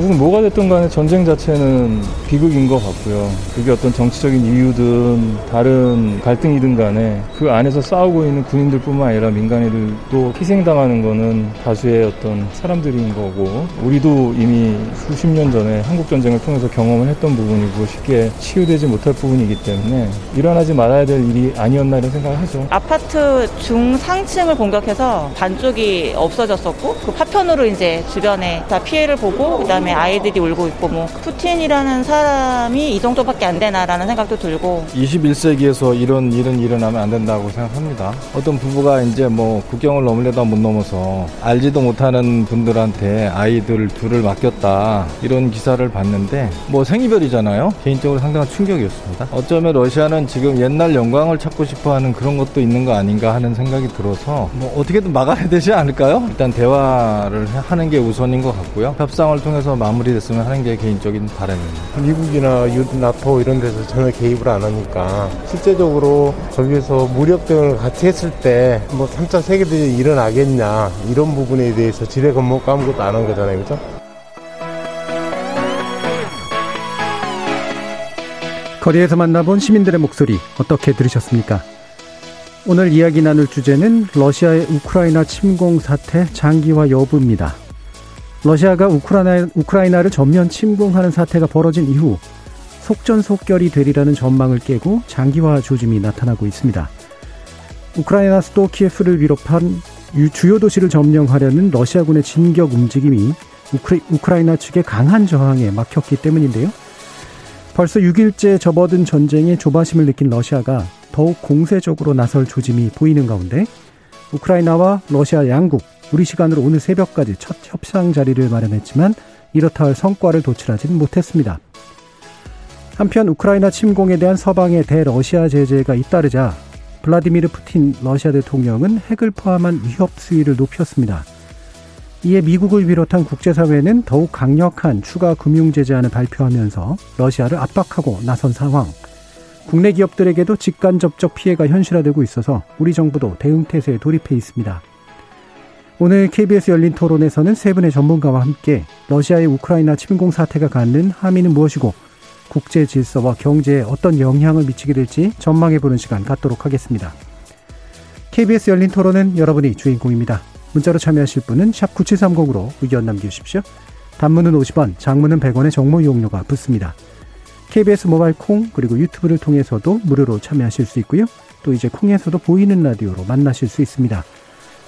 결국 뭐가 됐든 간에 전쟁 자체는 비극인 것 같고요. 그게 어떤 정치적인 이유든 다른 갈등이든 간에 그 안에서 싸우고 있는 군인들뿐만 아니라 민간인들도 희생당하는 거는 다수의 어떤 사람들인 거고 우리도 이미 수십 년 전에 한국 전쟁을 통해서 경험을 했던 부분이고 쉽게 치유되지 못할 부분이기 때문에 일어나지 말아야 될 일이 아니었나 이런 생각을 하죠. 아파트 중상층을 공격해서 반쪽이 없어졌었고 그 파편으로 이제 주변에 다 피해를 보고 그다음 그 다음에 아이들이 울고 있고 뭐 푸틴이라는 사람이 이 정도밖에 안 되나라는 생각도 들고 21세기에서 이런 일은 일어나면 안 된다고 생각합니다. 어떤 부부가 이제 뭐 국경을 넘으려다 못 넘어서 알지도 못하는 분들한테 아이들 둘을 맡겼다 이런 기사를 봤는데 뭐 생이별이잖아요. 개인적으로 상당한 충격이었습니다. 어쩌면 러시아는 지금 옛날 영광을 찾고 싶어하는 그런 것도 있는 거 아닌가 하는 생각이 들어서 뭐 어떻게든 막아야 되지 않을까요? 일단 대화를 하는 게 우선인 것 같고요. 협상을 통해서 해서 마무리됐으면 하는 게 개인적인 바람입니다. 미국이나 나토 이런 데서 전혀 개입을 안 하니까 실제적으로 거기에서 무력 등을 같이 했을 때 뭐 3차 세계대전이 일어나겠냐 이런 부분에 대해서 지뢰 건목 아무것도 안 한 거잖아요. 그죠? 거리에서 만나본 시민들의 목소리 어떻게 들으셨습니까? 오늘 이야기 나눌 주제는 러시아의 우크라이나 침공 사태 장기화 여부입니다. 러시아가 우크라이나, 우크라이나를 전면 침공하는 사태가 벌어진 이후 속전속결이 되리라는 전망을 깨고 장기화 조짐이 나타나고 있습니다. 우크라이나 수도 키예프를 비롯한 주요 도시를 점령하려는 러시아군의 진격 움직임이 우크라 이나 측의 강한 저항에 막혔기 때문인데요. 벌써 6일째 접어든 전쟁에 조바심을 느낀 러시아가 더욱 공세적으로 나설 조짐이 보이는 가운데 우크라이나와 러시아 양국 우리 시간으로 오늘 새벽까지 첫 협상 자리를 마련했지만 이렇다 할 성과를 도출하지는 못했습니다. 한편 우크라이나 침공에 대한 서방의 대러시아 제재가 잇따르자 블라디미르 푸틴 러시아 대통령은 핵을 포함한 위협 수위를 높였습니다. 이에 미국을 비롯한 국제사회는 더욱 강력한 추가 금융 제재안을 발표하면서 러시아를 압박하고 나선 상황. 국내 기업들에게도 직간접적 피해가 현실화되고 있어서 우리 정부도 대응 태세에 돌입해 있습니다. 오늘 KBS 열린 토론에서는 세 분의 전문가와 함께 러시아의 우크라이나 침공 사태가 갖는 함의는 무엇이고 국제 질서와 경제에 어떤 영향을 미치게 될지 전망해 보는 시간 갖도록 하겠습니다. KBS 열린 토론은 여러분이 주인공입니다. 문자로 참여하실 분은 9730으로 의견 남겨주십시오. 단문은 50원, 장문은 100원의 정보 이용료가 붙습니다. KBS 모바일 콩 그리고 유튜브를 통해서도 무료로 참여하실 수 있고요. 또 이제 콩에서도 보이는 라디오로 만나실 수 있습니다.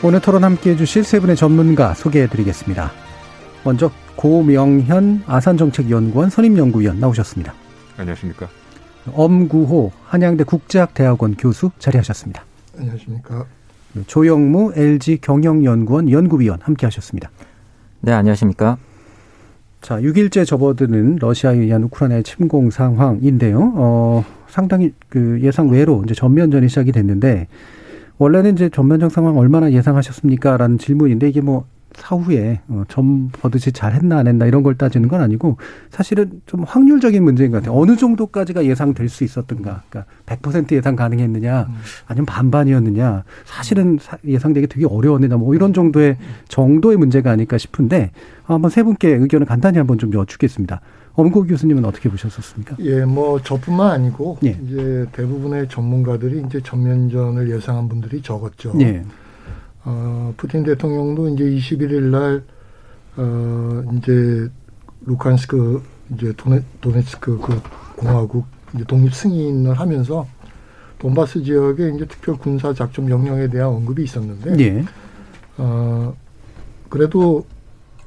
오늘 토론 함께 해 주실 세 분의 전문가 소개해 드리겠습니다. 먼저 고명현 아산정책연구원 선임연구위원 나오셨습니다. 안녕하십니까. 엄구호 한양대 국제학대학원 교수 자리하셨습니다. 안녕하십니까. 조영무 LG 경영연구원 연구위원 함께하셨습니다. 네, 안녕하십니까. 자, 6일째 접어드는 러시아에 의한 우크라이나의 침공 상황인데요. 어, 상당히 그 예상 외로 이제 전면전이 시작이 됐는데 원래는 이제 전면적 상황 얼마나 예상하셨습니까? 라는 질문인데 이게 뭐 사후에 어, 점 버듯이 잘했나 안 했나 이런 걸 따지는 건 아니고 사실은 좀 확률적인 문제인 것 같아요. 어느 정도까지가 예상될 수 있었던가. 그러니까 100% 예상 가능했느냐 아니면 반반이었느냐. 사실은 예상되기 되게 어려웠느냐 뭐 이런 정도의 정도의 문제가 아닐까 싶은데 한번 세 분께 의견을 간단히 한번 좀 여쭙겠습니다. 엄고 교수님은 어떻게 보셨었습니까? 예, 뭐 저뿐만 아니고 예. 이제 대부분의 전문가들이 이제 전면전을 예상한 분들이 적었죠. 예. 어, 푸틴 대통령도 이제 21일 날 어, 이제 루칸스크 이제 도네, 도네츠크 그 공화국 이제 독립 승인을 하면서 돈바스 지역에 이제 특별 군사 작전 명령에 대한 언급이 있었는데 예. 어, 그래도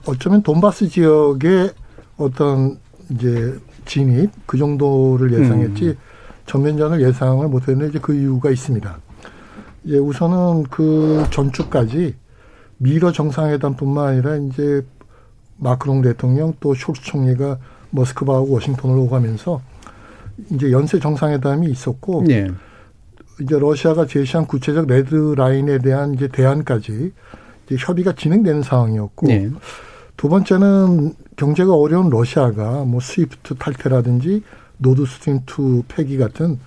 어쩌면 돈바스 지역에 어떤 이제 진입 그 정도를 예상했지 음. 전면전을 예상을 못했는데 이제 그 이유가 있습니다. 예, 우선은 그 전주까지 미러 정상회담뿐만 아니라 이제 마크롱 대통령 또 숄츠 총리가 모스크바하고 워싱턴을 오가면서 이제 연쇄 정상회담이 있었고 네. 이제 러시아가 제시한 구체적 red line에 대한 이제 대안까지 이제 협의가 진행되는 상황이었고 네. 두 번째는 경제가 어려운 러시아가 뭐 스위프트 탈퇴라든지 노드 스트림 2 폐기 같은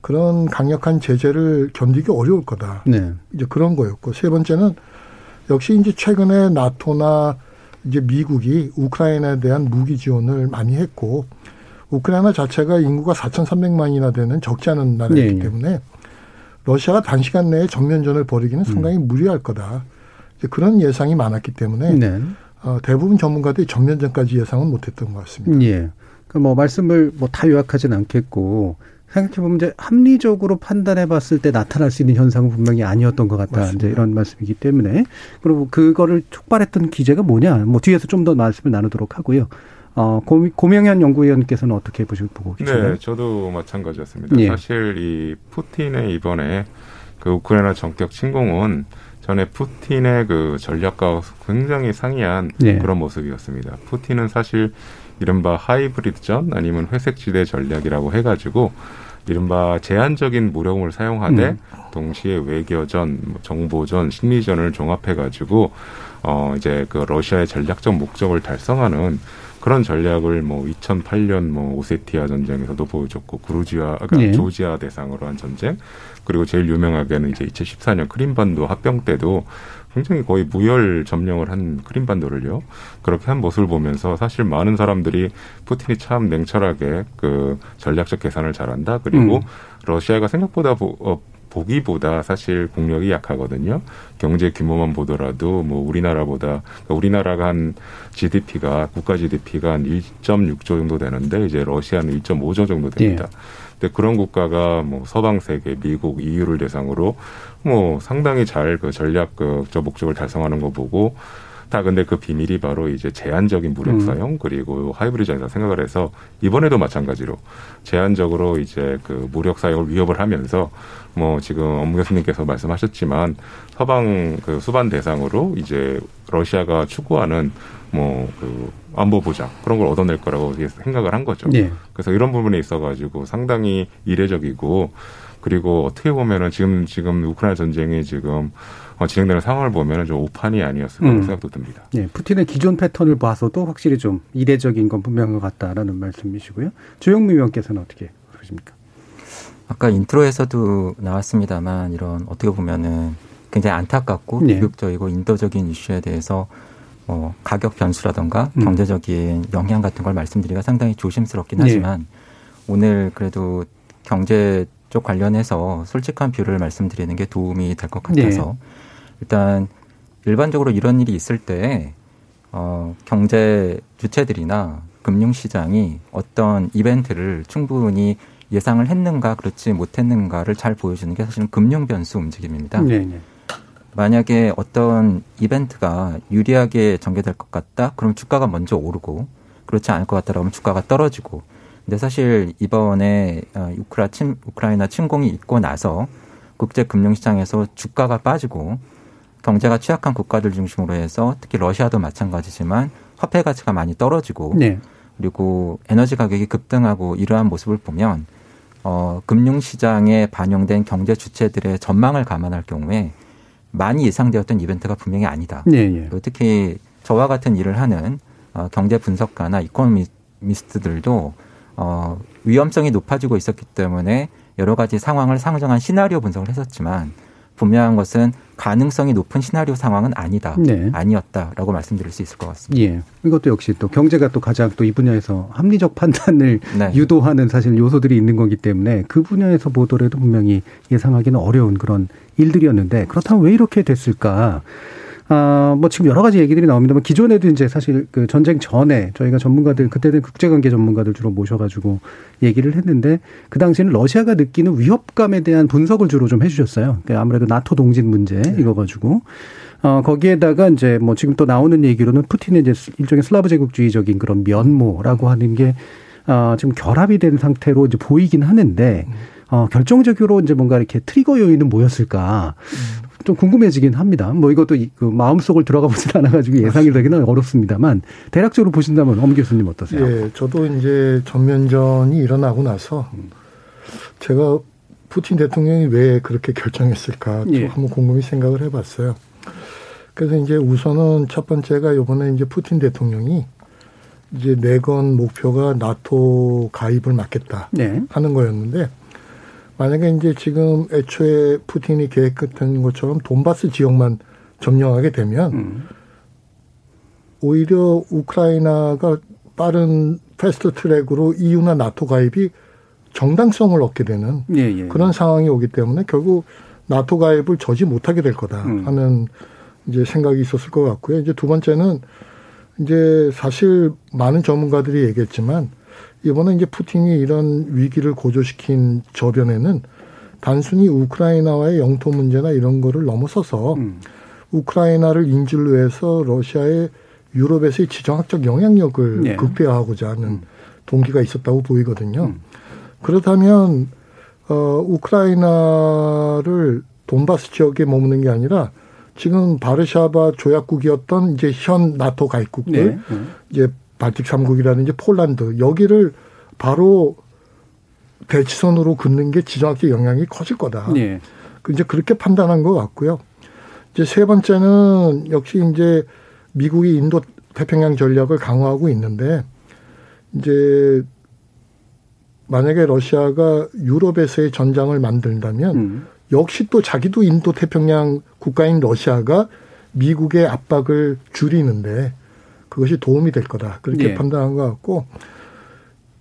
그런 강력한 제재를 견디기 어려울 거다. 네. 이제 그런 거였고 세 번째는 역시 이제 최근에 나토나 이제 미국이 우크라이나에 대한 무기 지원을 많이 했고 우크라이나 자체가 인구가 4,300만이나 되는 적지 않은 나라이기 네. 때문에 러시아가 단시간 내에 정면전을 벌이기는 상당히 음. 무리할 거다. 이제 그런 예상이 많았기 때문에 네. 어, 대부분 전문가들이 정면전까지 예상은 못했던 것 같습니다. 예. 그뭐 말씀을 뭐 다 요약하지는 않겠고 생각해보면 이제 합리적으로 판단해 봤을 때 나타날 수 있는 현상은 분명히 아니었던 것 같다. 맞습니다. 이제 이런 말씀이기 때문에 그리고 그거를 촉발했던 기제가 뭐냐. 뭐 뒤에서 좀 더 말씀을 나누도록 하고요. 어, 고, 고명현 연구위원께서는 어떻게 보시고 계시나요? 네, 저도 마찬가지였습니다. 예. 사실 이 푸틴의 이번에 그 우크라이나 전격 침공은 전에 푸틴의 그 전략과 굉장히 상이한 예. 그런 모습이었습니다. 푸틴은 사실 이른바 하이브리드전 아니면 회색지대 전략이라고 해가지고 이른바 제한적인 무력을 사용하되 음. 동시에 외교전, 뭐 정보전, 심리전을 종합해가지고 어 이제 그 러시아의 전략적 목적을 달성하는 그런 전략을 뭐 2008년 뭐 오세티아 전쟁에서도 보여줬고 그루지아 그러니까 네. 조지아 대상으로 한 전쟁 그리고 제일 유명하게는 이제 2014년 크림반도 합병 때도 굉장히 거의 무혈 점령을 한 크림반도를요. 그렇게 한 모습을 보면서 사실 많은 사람들이 푸틴이 참 냉철하게 그 전략적 계산을 잘한다. 그리고 음. 러시아가 생각보다 보, 어, 보기보다 사실 국력이 약하거든요. 경제 규모만 보더라도 뭐 우리나라보다 그러니까 우리나라가 한 GDP가 국가 GDP가 한 1.6조 정도 되는데 이제 러시아는 1.5조 정도 됩니다. 예. 근데 그런 국가가 뭐 서방 세계, 미국, EU를 대상으로 뭐 상당히 잘 그 전략 그저 목적을 달성하는 거 보고 다 근데 그 비밀이 바로 이제 제한적인 무력 음. 사용 음. 그리고 하이브리드전이라 생각을 해서 이번에도 마찬가지로 제한적으로 이제 그 무력 사용을 위협을 하면서 뭐 지금 엄무 교수님께서 말씀하셨지만 서방 그 수반 대상으로 이제 러시아가 추구하는 뭐그 안보 보장 그런 걸 얻어낼 거라고 생각을 한 거죠. 네. 그래서 이런 부분에 있어가지고 상당히 이례적이고 그리고 어떻게 보면은 지금 지금 우크라이나 전쟁이 지금 어, 진행되는 상황을 보면은 좀 오판이 아니었을까 음. 생각도 듭니다. 네, 푸틴의 기존 패턴을 봐서도 확실히 좀 이례적인 건 분명한 것 같다라는 말씀이시고요. 조영미 의원께서는 어떻게 보십니까? 아까 intro에서도 나왔습니다만 이런 어떻게 보면은 굉장히 안타깝고 네. 비극적이고 인도적인 이슈에 대해서 뭐 가격 변수라던가 음. 경제적인 영향 같은 걸 말씀드리기가 상당히 조심스럽긴 네. 하지만 오늘 그래도 경제 쪽 관련해서 솔직한 view를 말씀드리는 게 도움이 될 것 같아서 네. 일단 일반적으로 이런 일이 있을 때 어, 경제 주체들이나 금융시장이 어떤 이벤트를 충분히 예상을 했는가 그렇지 못했는가를 잘 보여주는 게 사실은 금융 변수 움직임입니다. 네, 네. 만약에 어떤 이벤트가 유리하게 전개될 것 같다, 그럼 주가가 먼저 오르고 그렇지 않을 것 같다라면 주가가 떨어지고. 근데 사실 이번에 어, 우크라 침, 우크라이나 침공이 있고 나서 국제 금융 시장에서 주가가 빠지고 경제가 취약한 국가들 중심으로 해서 특히 러시아도 마찬가지지만 화폐 가치가 많이 떨어지고 네. 그리고 에너지 가격이 급등하고 이러한 모습을 보면 어, 금융 시장에 반영된 경제 주체들의 전망을 감안할 경우에 많이 예상되었던 이벤트가 분명히 아니다. 네, 네. 특히 저와 같은 일을 하는 어, 경제 분석가나 이코노미스트들도 어, 위험성이 높아지고 있었기 때문에 여러 가지 상황을 상정한 시나리오 분석을 했었지만 분명한 것은 가능성이 높은 시나리오 상황은 아니다. 네. 아니었다라고 말씀드릴 수 있을 것 같습니다. 예. 이것도 역시 또 경제가 또 가장 또 이 분야에서 합리적 판단을 네. 유도하는 사실 요소들이 있는 거기 때문에 그 분야에서 보더라도 분명히 예상하기는 어려운 그런 일들이었는데 그렇다면 왜 이렇게 됐을까? 아, 뭐 지금 여러 가지 얘기들이 나옵니다만 기존에도 이제 사실 그 전쟁 전에 저희가 전문가들 그때는 국제관계 전문가들 주로 모셔가지고 얘기를 했는데 그 당시에는 러시아가 느끼는 위협감에 대한 분석을 주로 좀 해주셨어요. 그러니까 아무래도 나토 동진 문제 네. 이거 가지고 어 거기에다가 이제 뭐 지금 또 나오는 얘기로는 푸틴의 이제 일종의 슬라브 제국주의적인 그런 면모라고 하는 게 어, 지금 결합이 된 상태로 이제 보이긴 하는데 어, 결정적으로 이제 뭔가 이렇게 트리거 요인은 뭐였을까 좀 궁금해지긴 합니다. 뭐 이것도 그 마음속을 들어가 보진 않아가지고 예상이 되기는 어렵습니다만 대략적으로 보신다면 엄 교수님 어떠세요? 예, 저도 이제 전면전이 일어나고 나서 제가 푸틴 대통령이 왜 그렇게 결정했을까 좀 예. 한번 곰곰이 생각을 해봤어요. 그래서 이제 우선은 첫 번째가 이번에 이제 푸틴 대통령이 이제 내건 목표가 나토 가입을 막겠다 네. 하는 거였는데 만약에 이제 지금 애초에 푸틴이 계획했던 것처럼 돈바스 지역만 점령하게 되면 음. 오히려 우크라이나가 빠른 fast track으로 EU나 나토 가입이 정당성을 얻게 되는 예, 예. 그런 상황이 오기 때문에 결국 나토 가입을 저지 못하게 될 거다 음. 하는 이제 생각이 있었을 것 같고요. 이제 두 번째는 이제 사실 많은 전문가들이 얘기했지만 이번에 이제 푸틴이 이런 위기를 고조시킨 저변에는 단순히 우크라이나와의 영토 문제나 이런 거를 넘어서서 음. 우크라이나를 인질로 해서 러시아의 유럽에서의 지정학적 영향력을 네. 극대화하고자 하는 음. 동기가 있었다고 보이거든요. 음. 그렇다면 어 우크라이나를 돈바스 지역에 머무는 게 아니라 지금 바르샤바 조약국이었던 이제 현 나토 가입국들 네. 네. 이제 발틱 3국이라든지 폴란드 여기를 바로 대치선으로 긋는 게 지정학적 영향이 커질 거다. 네. 이제 그렇게 판단한 것 같고요. 이제 세 번째는 역시 이제 미국이 인도 태평양 전략을 강화하고 있는데 이제 만약에 러시아가 유럽에서의 전장을 만든다면 음. 역시 또 자기도 인도 태평양 국가인 러시아가 미국의 압박을 줄이는데 그것이 도움이 될 거다. 그렇게 네. 판단한 것 같고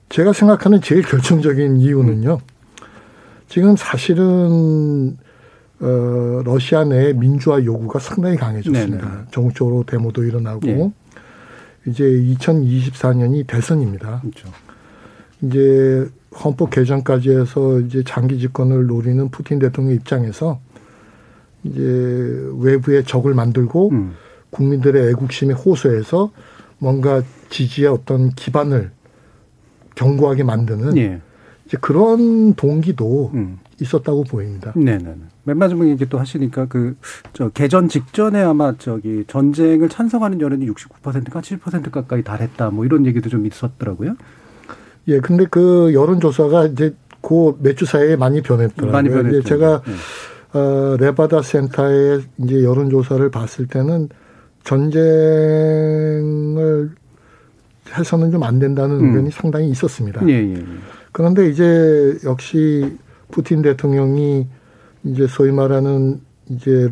제가 생각하는 제일 결정적인 이유는요. 지금 사실은 어 러시아 내 민주화 요구가 상당히 강해졌습니다. 네네. 전국적으로 데모도 일어나고 네. 이제 2024년이 대선입니다. 그렇죠. 이제 헌법 개정까지 해서 이제 장기 집권을 노리는 푸틴 대통령 입장에서 이제 외부의 적을 만들고 음. 국민들의 애국심에 호소해서 뭔가 지지의 어떤 기반을 견고하게 만드는 예. 이제 그런 동기도 음. 있었다고 보입니다. 네네. 맨 마지막에 이제 또 하시니까 그 저 개전 직전에 아마 저기 전쟁을 찬성하는 여론이 69%가 70% 가까이 달했다. 뭐 이런 얘기도 좀 있었더라고요. 예, 근데 그 여론조사가 이제 그 몇 주 사이에 많이 변했더라고요. 많이 변했죠. 제가 네. 어, 레바다 센터의 이제 여론조사를 봤을 때는 전쟁을 해서는 좀 안 된다는 음. 의견이 상당히 있었습니다. 예, 예, 예. 그런데 이제 역시 푸틴 대통령이 이제 소위 말하는 이제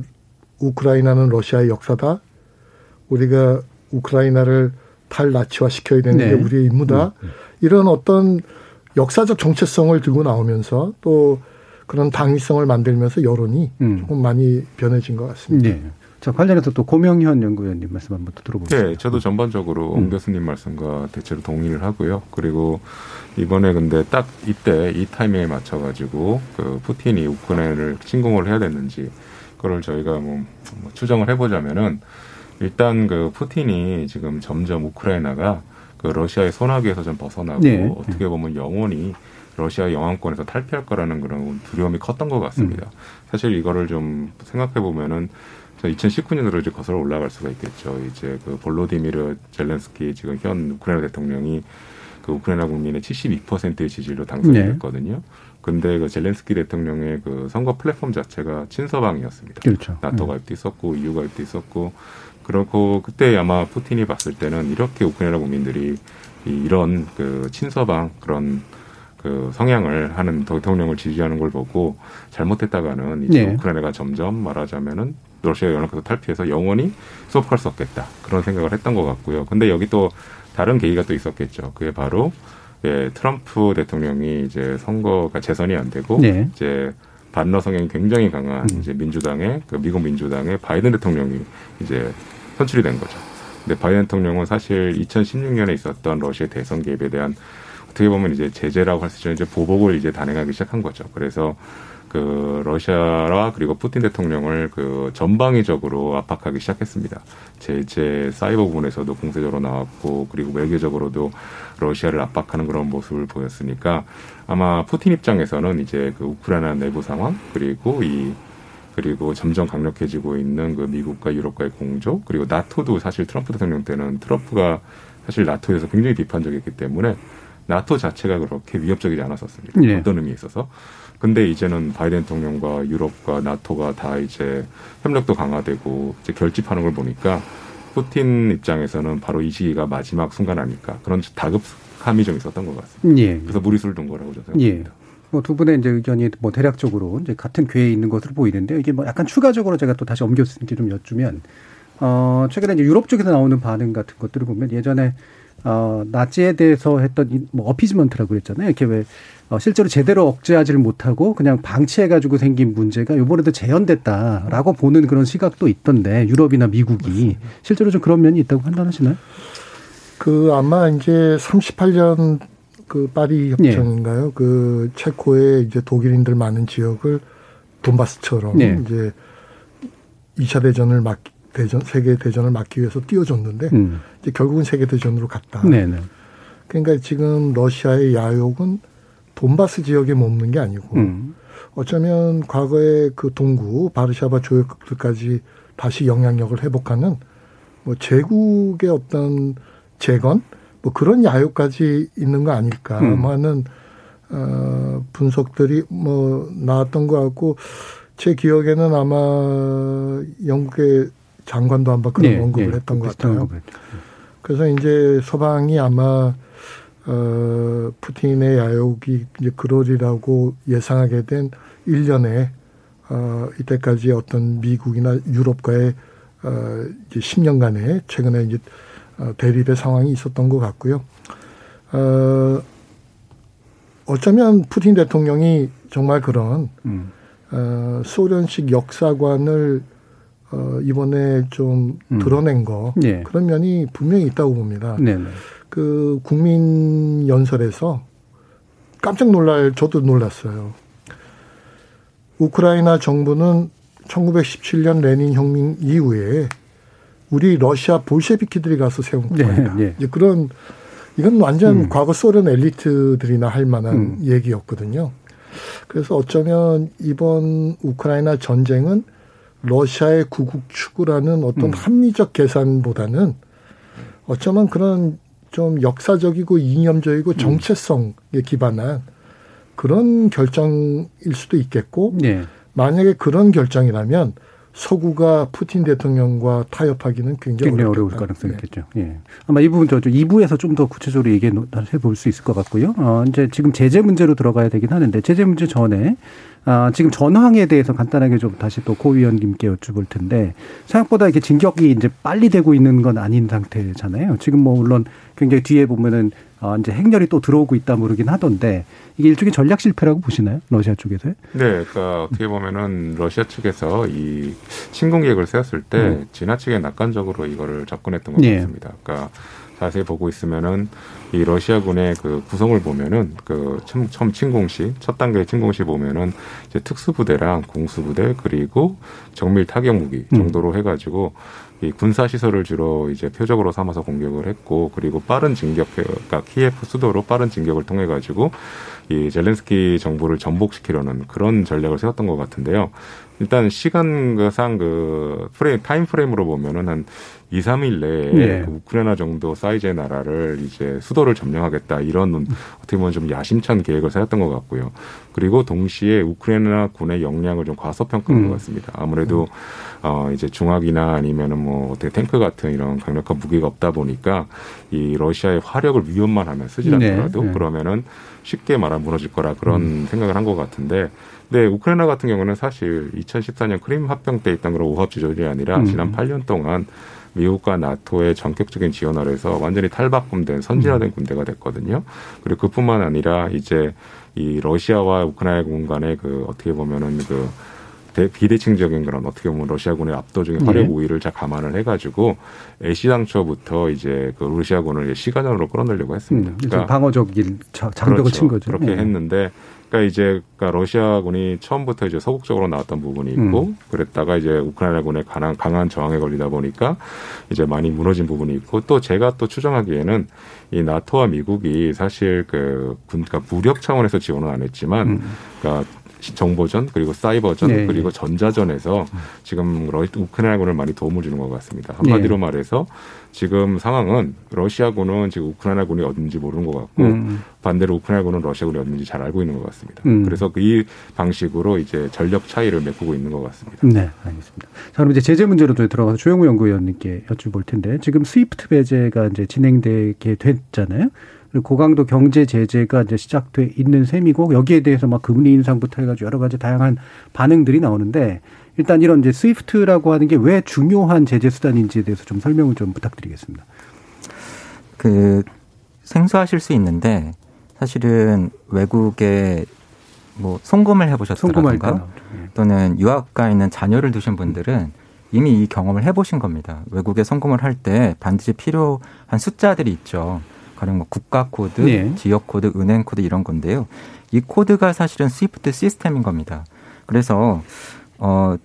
우크라이나는 러시아의 역사다. 우리가 우크라이나를 탈나치화 시켜야 되는 네. 게 우리의 임무다. 음, 음. 이런 어떤 역사적 정체성을 들고 나오면서 또 그런 당위성을 만들면서 여론이 음. 조금 많이 변해진 것 같습니다. 네. 자, 관련해서 또 고명현 연구위원님 말씀 한번 더 들어보겠습니다. 네, 저도 전반적으로 음. 옹 교수님 말씀과 대체로 동의를 하고요. 그리고 이번에 근데 딱 이때 이 타이밍에 맞춰가지고 그 푸틴이 우크라이나를 침공을 해야 됐는지 그걸 저희가 뭐, 뭐 추정을 해보자면은 일단 그 푸틴이 지금 점점 우크라이나가 그 러시아의 소나기에서 좀 벗어나고 네. 어떻게 보면 영원히 러시아 영향권에서 탈피할 거라는 그런 두려움이 컸던 것 같습니다. 음. 사실 이거를 좀 생각해 보면은 2019년으로 이제 거슬러 올라갈 수가 있겠죠. 이제 그 볼로디미르 젤렌스키 지금 현 우크라이나 대통령이 그 우크라이나 국민의 72%의 지지로 당선됐거든요. 네. 근데 그 젤렌스키 대통령의 그 선거 플랫폼 자체가 친서방이었습니다. 그렇죠. 나토 네. 가입도 있었고 EU 가입도 있었고 그렇고 그때 아마 푸틴이 봤을 때는 이렇게 우크라이나 국민들이 이런 그 친서방 그런 그 성향을 하는 대통령을 지지하는 걸 보고 잘못했다가는 이제 네. 우크라이나가 점점 말하자면은 러시아 연합에서 탈피해서 영원히 수업할 수 없겠다 그런 생각을 했던 것 같고요. 근데 여기 또 다른 계기가 또 있었겠죠. 그게 바로 예, 트럼프 대통령이 이제 선거가 재선이 안 되고 네. 이제 반러 성향이 굉장히 강한 음. 이제 민주당의 그 미국 민주당의 바이든 대통령이 이제 선출이 된 거죠. 근데 바이든 대통령은 사실 2016년에 있었던 러시아 대선 개입에 대한 어떻게 보면 이제 제재라고 할 수 있는 이제 보복을 이제 단행하기 시작한 거죠. 그래서 그 러시아와 그리고 푸틴 대통령을 그 전방위적으로 압박하기 시작했습니다. 제재 사이버 부분에서도 공세적으로 나왔고 그리고 외교적으로도 러시아를 압박하는 그런 모습을 보였으니까 아마 푸틴 입장에서는 이제 그 우크라이나 내부 상황 그리고 이 그리고 점점 강력해지고 있는 그 미국과 유럽과의 공조 그리고 나토도 사실 트럼프 대통령 때는 트럼프가 사실 나토에서 굉장히 비판적이었기 때문에 나토 자체가 그렇게 위협적이지 않았었습니다. 네. 어떤 의미에 있어서. 근데 이제는 바이든 대통령과 유럽과 나토가 다 이제 협력도 강화되고 이제 결집하는 걸 보니까 푸틴 입장에서는 바로 이 시기가 마지막 순간 아닐까 그런 다급함이 좀 있었던 것 같습니다. 예. 그래서 무리수를 둔 거라고 저는 생각합니다. 예. 뭐두 분의 이제 의견이 뭐 대략적으로 이제 같은 궤에 있는 것으로 보이는데 이게 뭐 약간 추가적으로 제가 또 다시 옮겼으니까 좀 여쭈면 어 최근에 이제 유럽 쪽에서 나오는 반응 같은 것들을 보면 예전에 어 나치에 대해서 했던 뭐 어피즈먼트라고 그랬잖아요. 이렇게 왜 어, 실제로 제대로 억제하지를 못하고 그냥 방치해가지고 생긴 문제가 이번에도 재현됐다라고 보는 그런 시각도 있던데 유럽이나 미국이. 실제로 좀 그런 면이 있다고 판단하시나요? 그 아마 이제 38년 그 파리 협정인가요? 네. 그 체코에 이제 독일인들 많은 지역을 돈바스처럼 네. 이제 2차 대전을 막 대전 세계 대전을 막기 위해서 띄워줬는데 음. 이제 결국은 세계 대전으로 갔다. 네네. 네. 그러니까 지금 러시아의 야욕은 돈바스 지역에 머무는 게 아니고 음. 어쩌면 과거의 그 동구 바르샤바 조약국들까지 다시 영향력을 회복하는 뭐 제국의 어떤 재건 뭐 그런 야욕까지 있는 거 아닐까 음. 하는 어 분석들이 뭐 나왔던 것 같고 제 기억에는 아마 영국의 장관도 한번 그런 네, 언급을 네, 했던 것 같아요. 그래서 이제 서방이 아마 어, 푸틴의 야욕이 이제 그러리라고 예상하게 된 1년에 어, 이때까지 어떤 미국이나 유럽과의 어, 이제 10년간의 최근에 이제 어, 대립의 상황이 있었던 것 같고요. 어, 어쩌면 푸틴 대통령이 정말 그런 음. 어, 소련식 역사관을 어, 이번에 좀 음. 드러낸 거 네. 그런 면이 분명히 있다고 봅니다. 네네. 네. 그 국민 연설에서 깜짝 놀랄 저도 놀랐어요. 우크라이나 정부는 1917년 레닌 혁명 이후에 우리 러시아 볼셰비키들이 가서 세운 국가다. 네, 네. 그런 이건 완전 음. 과거 소련 엘리트들이나 할 만한 음. 얘기였거든요. 그래서 어쩌면 이번 우크라이나 전쟁은 러시아의 구국 추구라는 어떤 음. 합리적 계산보다는 어쩌면 그런 좀 역사적이고 이념적이고 음. 정체성에 기반한 그런 결정일 수도 있겠고 네. 만약에 그런 결정이라면 서구가 푸틴 대통령과 타협하기는 굉장히, 굉장히 어려울 가능성이 네. 있겠죠. 예. 아마 이 부분 저 2부에서 좀 더 구체적으로 얘기해 볼 수 있을 것 같고요. 어, 이제 지금 제재 문제로 들어가야 되긴 하는데 제재 문제 전에 아, 지금 전황에 대해서 간단하게 좀 다시 또 고 위원님께 여쭤볼 텐데 생각보다 이렇게 진격이 이제 빨리 되고 있는 건 아닌 상태잖아요. 지금 뭐 물론 굉장히 뒤에 보면은 어, 이제 핵렬이 또 들어오고 있다 모르긴 하던데 이게 일종의 전략 실패라고 보시나요? 러시아 쪽에서? 네, 그러니까 어떻게 보면은 러시아 측에서 이 침공 계획을 세웠을 때 음. 지나치게 낙관적으로 이거를 접근했던 것 네. 같습니다. 그러니까 자세히 보고 있으면은 이 러시아군의 그 구성을 보면은 그 처음, 처음 침공 시, 첫 단계 침공 시 보면은 이제 특수부대랑 공수부대 그리고 정밀 타격 무기 음. 정도로 음. 해가지고 이 군사 시설을 주로 이제 표적으로 삼아서 공격을 했고 그리고 빠른 진격, 그러니까 키예프 수도로 빠른 진격을 통해 가지고 이 젤렌스키 정부를 전복시키려는 그런 전략을 세웠던 것 같은데요. 일단 시간상 그 frame time frame으로 보면은 한 2, 3일 내에 네. 그 우크라이나 정도 사이즈의 나라를 이제 수도를 점령하겠다 이런 어떻게 보면 좀 야심찬 계획을 세웠던 것 같고요. 그리고 동시에 우크라이나 군의 역량을 좀 과소평가한 음. 것 같습니다. 아무래도 어 이제 중화기나 아니면은 뭐 어떻게 탱크 같은 이런 강력한 무기가 없다 보니까 이 러시아의 화력을 위협만 하면 쓰지 네. 않더라도 네. 그러면은 쉽게 말하면 무너질 거라 그런 음. 생각을 한 것 같은데 네, 우크라이나 같은 경우는 사실 2014년 크림 합병 때 있던 그런 오합 지조이 아니라 음. 지난 8년 동안 미국과 나토의 전격적인 지원을 해서 완전히 탈바꿈된 선진화된 음. 군대가 됐거든요. 그리고 그뿐만 아니라 이제 이 러시아와 우크라이나 공간의 그 어떻게 보면은 그 비대칭적인 그런 어떻게 보면 러시아군의 압도적인 화력 네. 우위를 잘 감안을 해가지고 애시당초부터 이제 그 러시아군을 시가전으로 끌어내려고 했습니다. 음, 그러니까 방어적인 장벽을 그렇죠. 친 거죠. 그렇게 네. 했는데 그러니까 이제 그러니까 러시아군이 처음부터 이제 소극적으로 나왔던 부분이 있고 음. 그랬다가 이제 우크라이나군의 강한 강한 저항에 걸리다 보니까 이제 많이 무너진 부분이 있고 또 제가 또 추정하기에는 이 나토와 미국이 사실 그 군, 그러니까 무력 차원에서 지원은 안 했지만 음. 그러니까 정보전 그리고 사이버전 네. 그리고 전자전에서 지금 러, 우크라이나군을 많이 도움을 주는 것 같습니다. 한마디로 네. 말해서 지금 상황은 러시아군은 지금 우크라이나군이 어딘지 모르는 것 같고 음. 반대로 우크라이나군은 러시아군이 어딘지 잘 알고 있는 것 같습니다. 음. 그래서 그이 방식으로 이제 전력 차이를 메꾸고 있는 것 같습니다. 네, 알겠습니다. 자, 그럼 이제 제재 문제로 들어가서 조영우 연구위원님께 여쭤볼 텐데 지금 스위프트 배제가 이제 진행되게 됐잖아요. 고강도 경제 제재가 이제 시작돼 있는 셈이고 여기에 대해서 막 금리 인상부터 해가지고 여러 가지 다양한 반응들이 나오는데 일단 이런 이제 스위프트라고 하는 게 왜 중요한 제재 수단인지에 대해서 좀 설명을 좀 부탁드리겠습니다. 그 생소하실 수 있는데 사실은 외국에 뭐 송금을 해보셨다든가 네. 또는 유학가 있는 자녀를 두신 분들은 이미 이 경험을 해보신 겁니다. 외국에 송금을 할 때 반드시 필요한 숫자들이 있죠. 가령 뭐 국가 코드, 네. 지역 코드, 은행 코드 이런 건데요. 이 코드가 사실은 스위프트 시스템인 겁니다. 그래서 어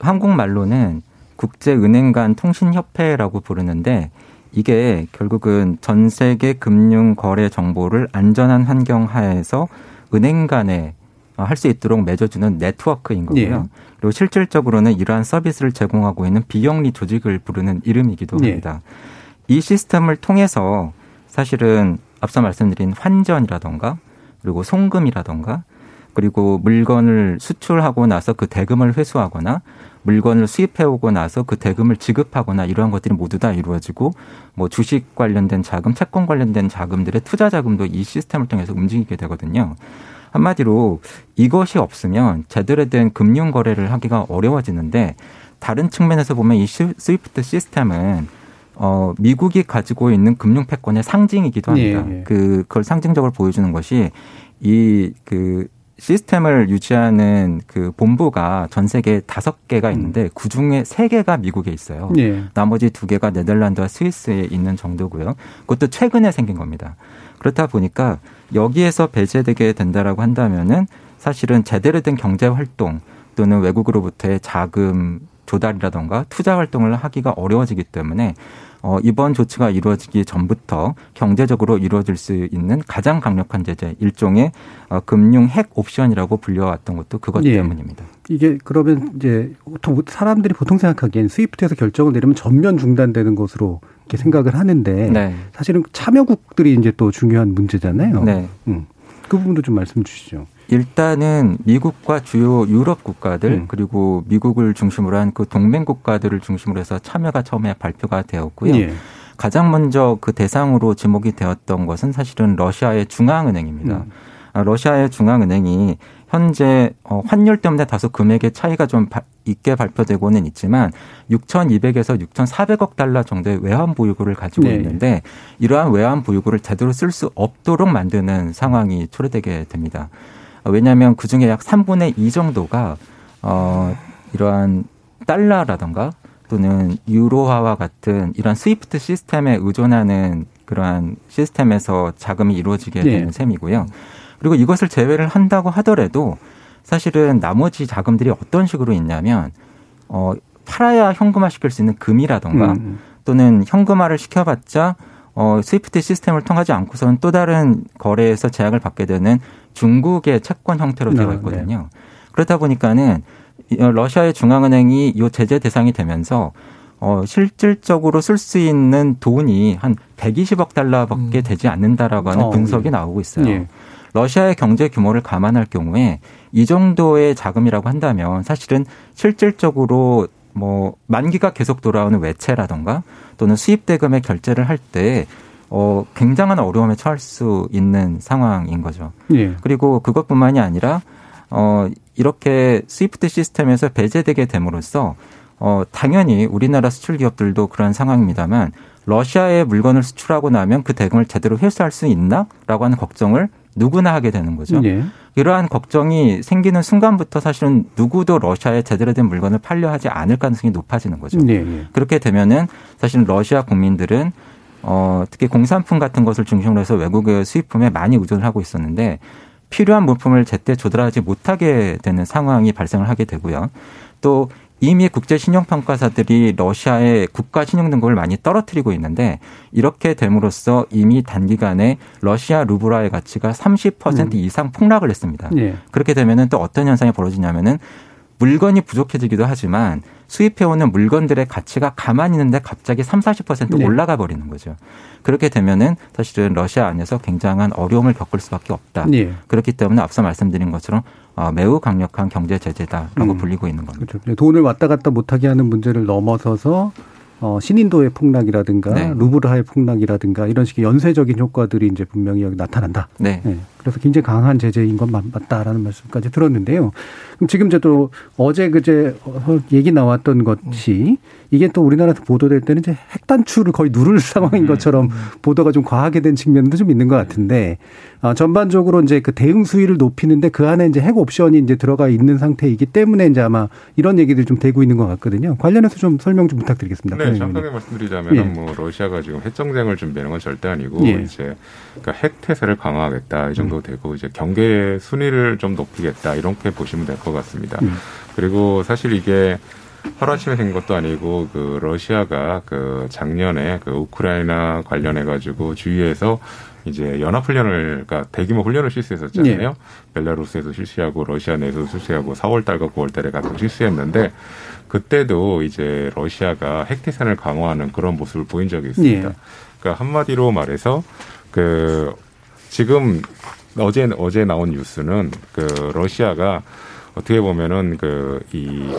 한국말로는 국제은행 간 통신협회라고 부르는데 이게 결국은 전 세계 금융 거래 정보를 안전한 환경 하에서 은행 간에 할 수 있도록 맺어주는 네트워크인 거고요. 네. 그리고 실질적으로는 이러한 서비스를 제공하고 있는 비영리 조직을 부르는 이름이기도 네. 합니다. 네. 이 시스템을 통해서 사실은 앞서 말씀드린 환전이라던가 그리고 송금이라던가 그리고 물건을 수출하고 나서 그 대금을 회수하거나 물건을 수입해 오고 나서 그 대금을 지급하거나 이러한 것들이 모두 다 이루어지고 뭐 주식 관련된 자금, 채권 관련된 자금들의 투자 자금도 이 시스템을 통해서 움직이게 되거든요. 한마디로 이것이 없으면 제대로 된 금융 거래를 하기가 어려워지는데 다른 측면에서 보면 이 스위프트 시스템은 어, 미국이 가지고 있는 금융 패권의 상징이기도 합니다. 예, 예. 그, 그걸 상징적으로 보여주는 것이 이, 그, 시스템을 유지하는 그 본부가 전 세계 다섯 개가 음. 있는데 음. 그 중에 세 개가 미국에 있어요. 예. 나머지 두 개가 네덜란드와 스위스에 있는 정도고요. 그것도 최근에 생긴 겁니다. 그렇다 보니까 여기에서 배제되게 된다라고 한다면은 사실은 제대로 된 경제 활동 또는 외국으로부터의 자금 조달이라던가 투자 활동을 하기가 어려워지기 때문에 어, 이번 조치가 이루어지기 전부터 경제적으로 이루어질 수 있는 가장 강력한 제재 일종의 어, 금융 핵 옵션이라고 불려왔던 것도 그것 예. 때문입니다. 이게 그러면 이제 사람들이 보통 생각하기엔 스위프트에서 결정을 내리면 전면 중단되는 것으로 이렇게 생각을 하는데 네. 사실은 참여국들이 이제 또 중요한 문제잖아요. 네. 음. 그 부분도 좀 말씀 주시죠. 일단은 미국과 주요 유럽 국가들 음. 그리고 미국을 중심으로 한 그 동맹 국가들을 중심으로 해서 참여가 처음에 발표가 되었고요. 예. 가장 먼저 그 대상으로 지목이 되었던 것은 사실은 러시아의 중앙은행입니다. 음. 아, 러시아의 중앙은행이 현재 어, 환율 때문에 다소 금액의 차이가 좀 있게 발표되고는 있지만 6,200에서 6,400억 달러 정도의 외환 보유고를 가지고 네. 있는데 이러한 외환 보유고를 제대로 쓸 수 없도록 만드는 상황이 초래되게 됩니다. 왜냐하면 그 중에 약 3분의 2 정도가 어 이러한 달러라던가 또는 유로화와 같은 이런 스위프트 시스템에 의존하는 그러한 시스템에서 자금이 이루어지게 되는 네. 셈이고요. 그리고 이것을 제외를 한다고 하더라도 사실은 나머지 자금들이 어떤 식으로 있냐면 어 팔아야 현금화 시킬 수 있는 금이라던가 음. 또는 현금화를 시켜봤자 어 스위프트 시스템을 통하지 않고서는 또 다른 거래에서 제약을 받게 되는 중국의 채권 형태로 되어 아, 있거든요. 네. 그렇다 보니까는 러시아의 중앙은행이 이 제재 대상이 되면서 어, 실질적으로 쓸 수 있는 돈이 한 120억 달러밖에 음. 되지 않는다라고 하는 어, 분석이 예. 나오고 있어요. 예. 러시아의 경제 규모를 감안할 경우에 이 정도의 자금이라고 한다면 사실은 실질적으로 뭐 만기가 계속 돌아오는 외채라던가 또는 수입 대금의 결제를 할 때 어, 굉장한 어려움에 처할 수 있는 상황인 거죠. 예. 그리고 그것뿐만이 아니라 어, 이렇게 스위프트 시스템에서 배제되게 됨으로써 어, 당연히 우리나라 수출 기업들도 그런 상황입니다만 러시아에 물건을 수출하고 나면 그 대금을 제대로 회수할 수 있나라고 하는 걱정을 누구나 하게 되는 거죠. 네. 이러한 걱정이 생기는 순간부터 사실은 누구도 러시아에 제대로 된 물건을 팔려 하지 않을 가능성이 높아지는 거죠. 네. 네. 그렇게 되면은 사실은 러시아 국민들은 어, 특히 공산품 같은 것을 중심으로 해서 외국의 수입품에 많이 의존을 하고 있었는데 필요한 물품을 제때 조달하지 못하게 되는 상황이 발생을 하게 되고요. 또 이미 국제 신용평가사들이 러시아의 국가 신용 등급을 많이 떨어뜨리고 있는데 이렇게 됨으로써 이미 단기간에 러시아 루브라의 가치가 30% 음. 이상 폭락을 했습니다. 예. 그렇게 되면은 또 어떤 현상이 벌어지냐면은 물건이 부족해지기도 하지만 수입해오는 물건들의 가치가 가만히 있는데 갑자기 3, 40% 네. 올라가 버리는 거죠. 그렇게 되면은 사실은 러시아 안에서 굉장한 어려움을 겪을 수밖에 없다. 네. 그렇기 때문에 앞서 말씀드린 것처럼 어, 매우 강력한 경제 제재다라고 음. 불리고 있는 겁니다. 그렇죠. 돈을 왔다 갔다 못하게 하는 문제를 넘어서서 어, 신인도의 폭락이라든가 네. 루브르하의 폭락이라든가 이런 식의 연쇄적인 효과들이 이제 분명히 여기 나타난다. 네. 네. 그래서 굉장히 강한 제재인 건 맞다라는 말씀까지 들었는데요. 그럼 지금 이제 또 어제 그제 얘기 나왔던 것이 이게 또 우리나라에서 보도될 때는 이제 핵 단추를 거의 누를 상황인 음. 것처럼 보도가 좀 과하게 된 측면도 좀 있는 것 같은데 어, 전반적으로 이제 그 대응 수위를 높이는데 그 안에 이제 핵 옵션이 이제 들어가 있는 상태이기 때문에 이제 아마 이런 얘기들이 좀 되고 있는 것 같거든요. 관련해서 좀 설명 좀 부탁드리겠습니다. 네, 정확하게 말씀드리자면 예. 뭐 러시아가 지금 핵 정쟁을 준비하는 건 절대 아니고 예. 이제 그러니까 핵 태세를 강화하겠다 이 정도 음. 되고 이제 경계 순위를 좀 높이겠다 이렇게 보시면 될 것 같습니다. 음. 그리고 사실 이게 하루아침에 생긴 것도 아니고 그 러시아가 그 작년에 그 우크라이나 관련해 가지고 주위에서 이제 연합훈련을 그러니까 대규모 훈련을 실시했었잖아요. 네. 벨라루스에서 실시하고 러시아 내에서 실시하고 4월 달과 9월 달에 각각 실시했는데 그때도 이제 러시아가 핵태산을 강화하는 그런 모습을 보인 적이 있습니다. 네. 그러니까 한마디로 말해서 그 지금 어제 어제 나온 뉴스는 그 러시아가 어떻게 보면은 그 이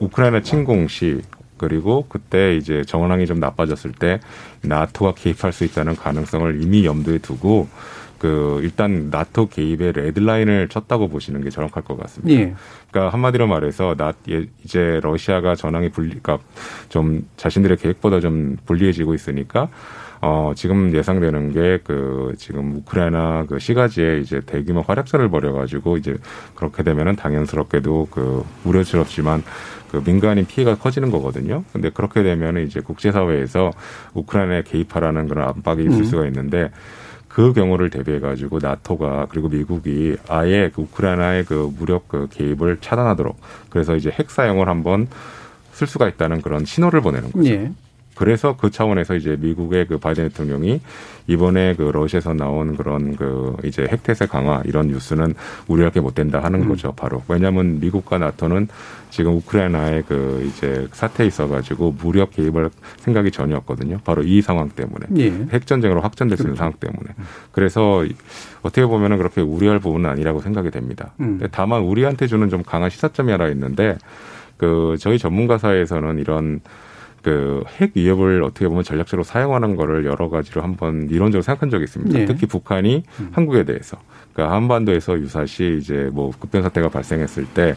우크라이나 침공 시 그리고 그때 이제 정황이 좀 나빠졌을 때 나토가 개입할 수 있다는 가능성을 이미 염두에 두고 그 일단 나토 개입의 레드라인을 쳤다고 보시는 게 정확할 것 같습니다. 예. 그러니까 한마디로 말해서 나 예, 이제 러시아가 전황이 불리, 그러니까 좀 자신들의 계획보다 좀 불리해지고 있으니까 어, 지금 예상되는 게 그 지금 우크라이나 그 시가지에 이제 대규모 활약전을 벌여가지고 이제 그렇게 되면은 당연스럽게도 그 우려스럽지만 그 민간인 피해가 커지는 거거든요. 근데 그렇게 되면은 이제 국제사회에서 우크라이나에 개입하라는 그런 압박이 있을 음. 수가 있는데 그 경우를 대비해 가지고 나토가 그리고 미국이 아예 그 우크라이나의 그 무력 그 개입을 차단하도록 그래서 이제 핵 사용을 한번 쓸 수가 있다는 그런 신호를 보내는 거죠. 예. 그래서 그 차원에서 이제 미국의 그 바이든 대통령이 이번에 그 러시아에서 나온 그런 그 이제 핵태세 강화 이런 뉴스는 우려할 게못 된다 하는 음. 거죠, 바로. 왜냐하면 미국과 나토는 지금 우크라이나의 그 이제 사태에 있어가지고 무력 개입을 생각이 전혀 없거든요. 바로 이 상황 때문에. 예. 핵 전쟁으로 확전될 수 있는 그렇죠. 상황 때문에. 그래서 어떻게 보면은 그렇게 우려할 부분은 아니라고 생각이 됩니다. 음. 다만 우리한테 주는 좀 강한 시사점이 하나 있는데 그 저희 전문가 사회에서는 이런 그 핵 위협을 어떻게 보면 전략적으로 사용하는 거를 여러 가지로 한번 이론적으로 생각한 적이 있습니다. 네. 특히 북한이 음. 한국에 대해서 그러니까 한반도에서 유사시 이제 뭐 급변 사태가 발생했을 때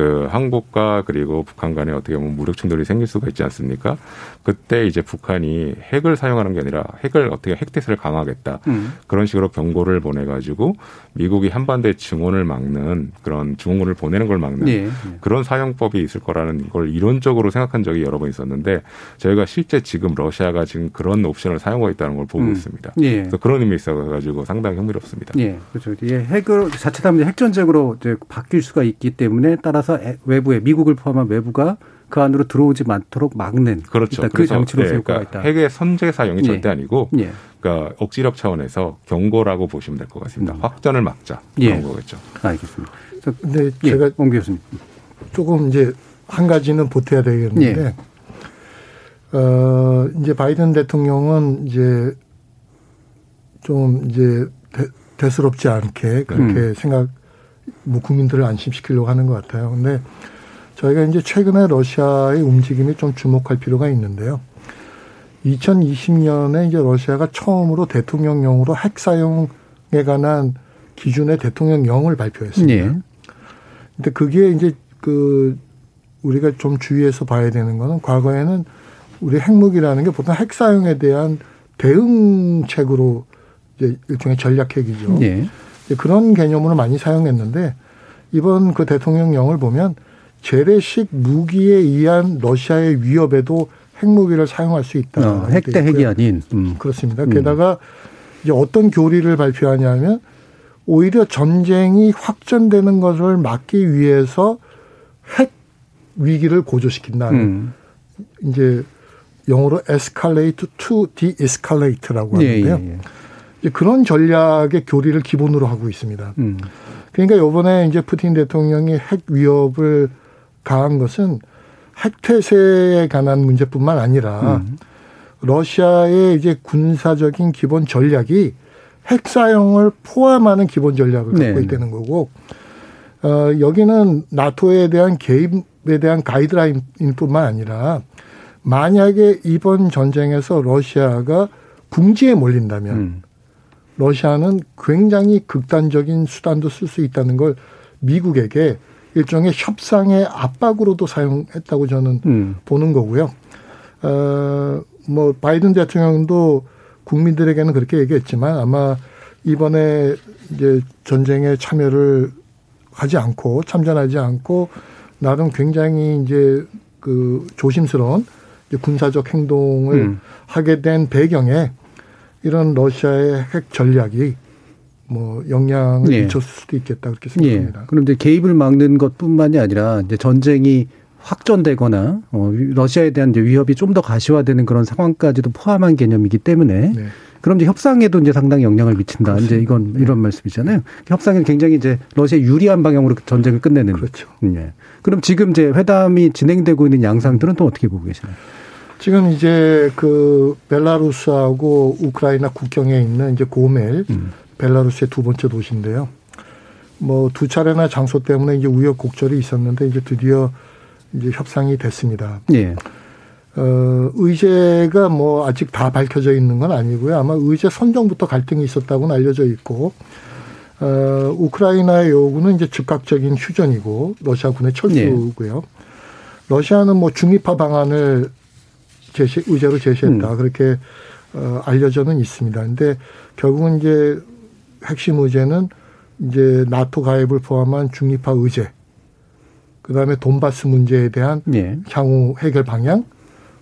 그 한국과 그리고 북한 간에 어떻게 보면 무력 충돌이 생길 수가 있지 않습니까? 그때 이제 북한이 핵을 사용하는 게 아니라 핵을 어떻게 핵태세를 강화하겠다 음. 그런 식으로 경고를 보내가지고 미국이 한반도에 증원을 막는 그런 증원을 보내는 걸 막는 네. 그런 사용법이 있을 거라는 걸 이론적으로 생각한 적이 여러 번 있었는데 저희가 실제 지금 러시아가 지금 그런 옵션을 사용하고 있다는 걸 보고 음. 있습니다. 네. 그래서 그런 의미 있어 가지고 상당히 흥미롭습니다. 네, 그렇죠. 예, 핵을 자칫하면 핵전쟁으로 이제 바뀔 수가 있기 때문에 따라서 외부에 미국을 포함한 외부가 그 안으로 들어오지 않도록 막는 그렇죠. 그 장치로 네, 그러니까 있다. 핵의 선제 사용이 예. 절대 아니고 예. 그러니까 억지력 차원에서 경고라고 보시면 될 것 같습니다. 음. 확전을 막자 그런 예. 거겠죠. 알겠습니다. 근데 예, 제가 옹 교수님 조금 이제 한 가지는 보태야 되겠는데 예. 어 이제 바이든 대통령은 이제 좀 이제 대수롭지 않게 그렇게 음. 생각 뭐 국민들을 안심시키려고 하는 것 같아요. 근데 저희가 이제 최근에 러시아의 움직임이 좀 주목할 필요가 있는데요. 2020년에 이제 러시아가 처음으로 대통령령으로 핵 사용에 관한 기준의 대통령령을 발표했습니다. 네. 근데 그게 이제 그 우리가 좀 주의해서 봐야 되는 거는 과거에는 우리 핵무기라는 게 보통 핵 사용에 대한 대응책으로 이제 일종의 전략 핵이죠. 네. 그런 개념으로 많이 사용했는데 이번 그 대통령령을 보면 재래식 무기에 의한 러시아의 위협에도 핵무기를 사용할 수 있다. 어, 핵대 핵이 아닌. 음. 그렇습니다. 음. 게다가 이제 어떤 교리를 발표하냐면 오히려 전쟁이 확전되는 것을 막기 위해서 핵 위기를 고조시킨다. 음. 이제 영어로 escalate to de-escalate라고 하는데요. 예, 예, 예. 이제 그런 전략의 교리를 기본으로 하고 있습니다. 음. 그러니까 이번에 이제 푸틴 대통령이 핵 위협을 가한 것은 핵 태세에 관한 문제뿐만 아니라 음. 러시아의 이제 군사적인 기본 전략이 핵 사용을 포함하는 기본 전략을 갖고 네. 있다는 거고 어, 여기는 나토에 대한 개입에 대한 가이드라인뿐만 아니라 만약에 이번 전쟁에서 러시아가 궁지에 몰린다면 음. 러시아는 굉장히 극단적인 수단도 쓸 수 있다는 걸 미국에게 일종의 협상의 압박으로도 사용했다고 저는 음. 보는 거고요. 어, 뭐 바이든 대통령도 국민들에게는 그렇게 얘기했지만 아마 이번에 이제 전쟁에 참여를 하지 않고 참전하지 않고 나름 굉장히 이제 그 조심스러운 군사적 행동을 음. 하게 된 배경에 이런 러시아의 핵 전략이 뭐 영향을 예. 미쳤을 수도 있겠다 그렇게 생각합니다. 예. 그럼 이제 개입을 막는 것뿐만이 아니라 이제 전쟁이 확전되거나 어, 러시아에 대한 이제 위협이 좀 더 가시화되는 그런 상황까지도 포함한 개념이기 때문에 네. 그럼 이제 협상에도 이제 상당히 영향을 미친다. 그렇습니다. 이제 이건 네. 이런 말씀이잖아요. 협상은 굉장히 이제 러시아 유리한 방향으로 전쟁을 끝내는. 그렇죠. 예. 그럼 지금 이제 회담이 진행되고 있는 양상들은 또 어떻게 보고 계시나요? 지금 이제 그 벨라루스하고 우크라이나 국경에 있는 이제 고멜 음. 벨라루스의 두 번째 도시인데요. 뭐 두 차례나 장소 때문에 이제 우여곡절이 있었는데 이제 드디어 이제 협상이 됐습니다. 예. 어, 의제가 뭐 아직 다 밝혀져 있는 건 아니고요. 아마 의제 선정부터 갈등이 있었다고는 알려져 있고, 어, 우크라이나의 요구는 이제 즉각적인 휴전이고, 러시아군의 철수고요. 예. 러시아는 뭐 중립화 방안을 제시, 의제로 제시했다. 음. 그렇게 어, 알려져는 있습니다. 근데 결국은 이제 핵심 의제는 이제 나토 가입을 포함한 중립화 의제, 그 다음에 돈바스 문제에 대한 예. 향후 해결 방향,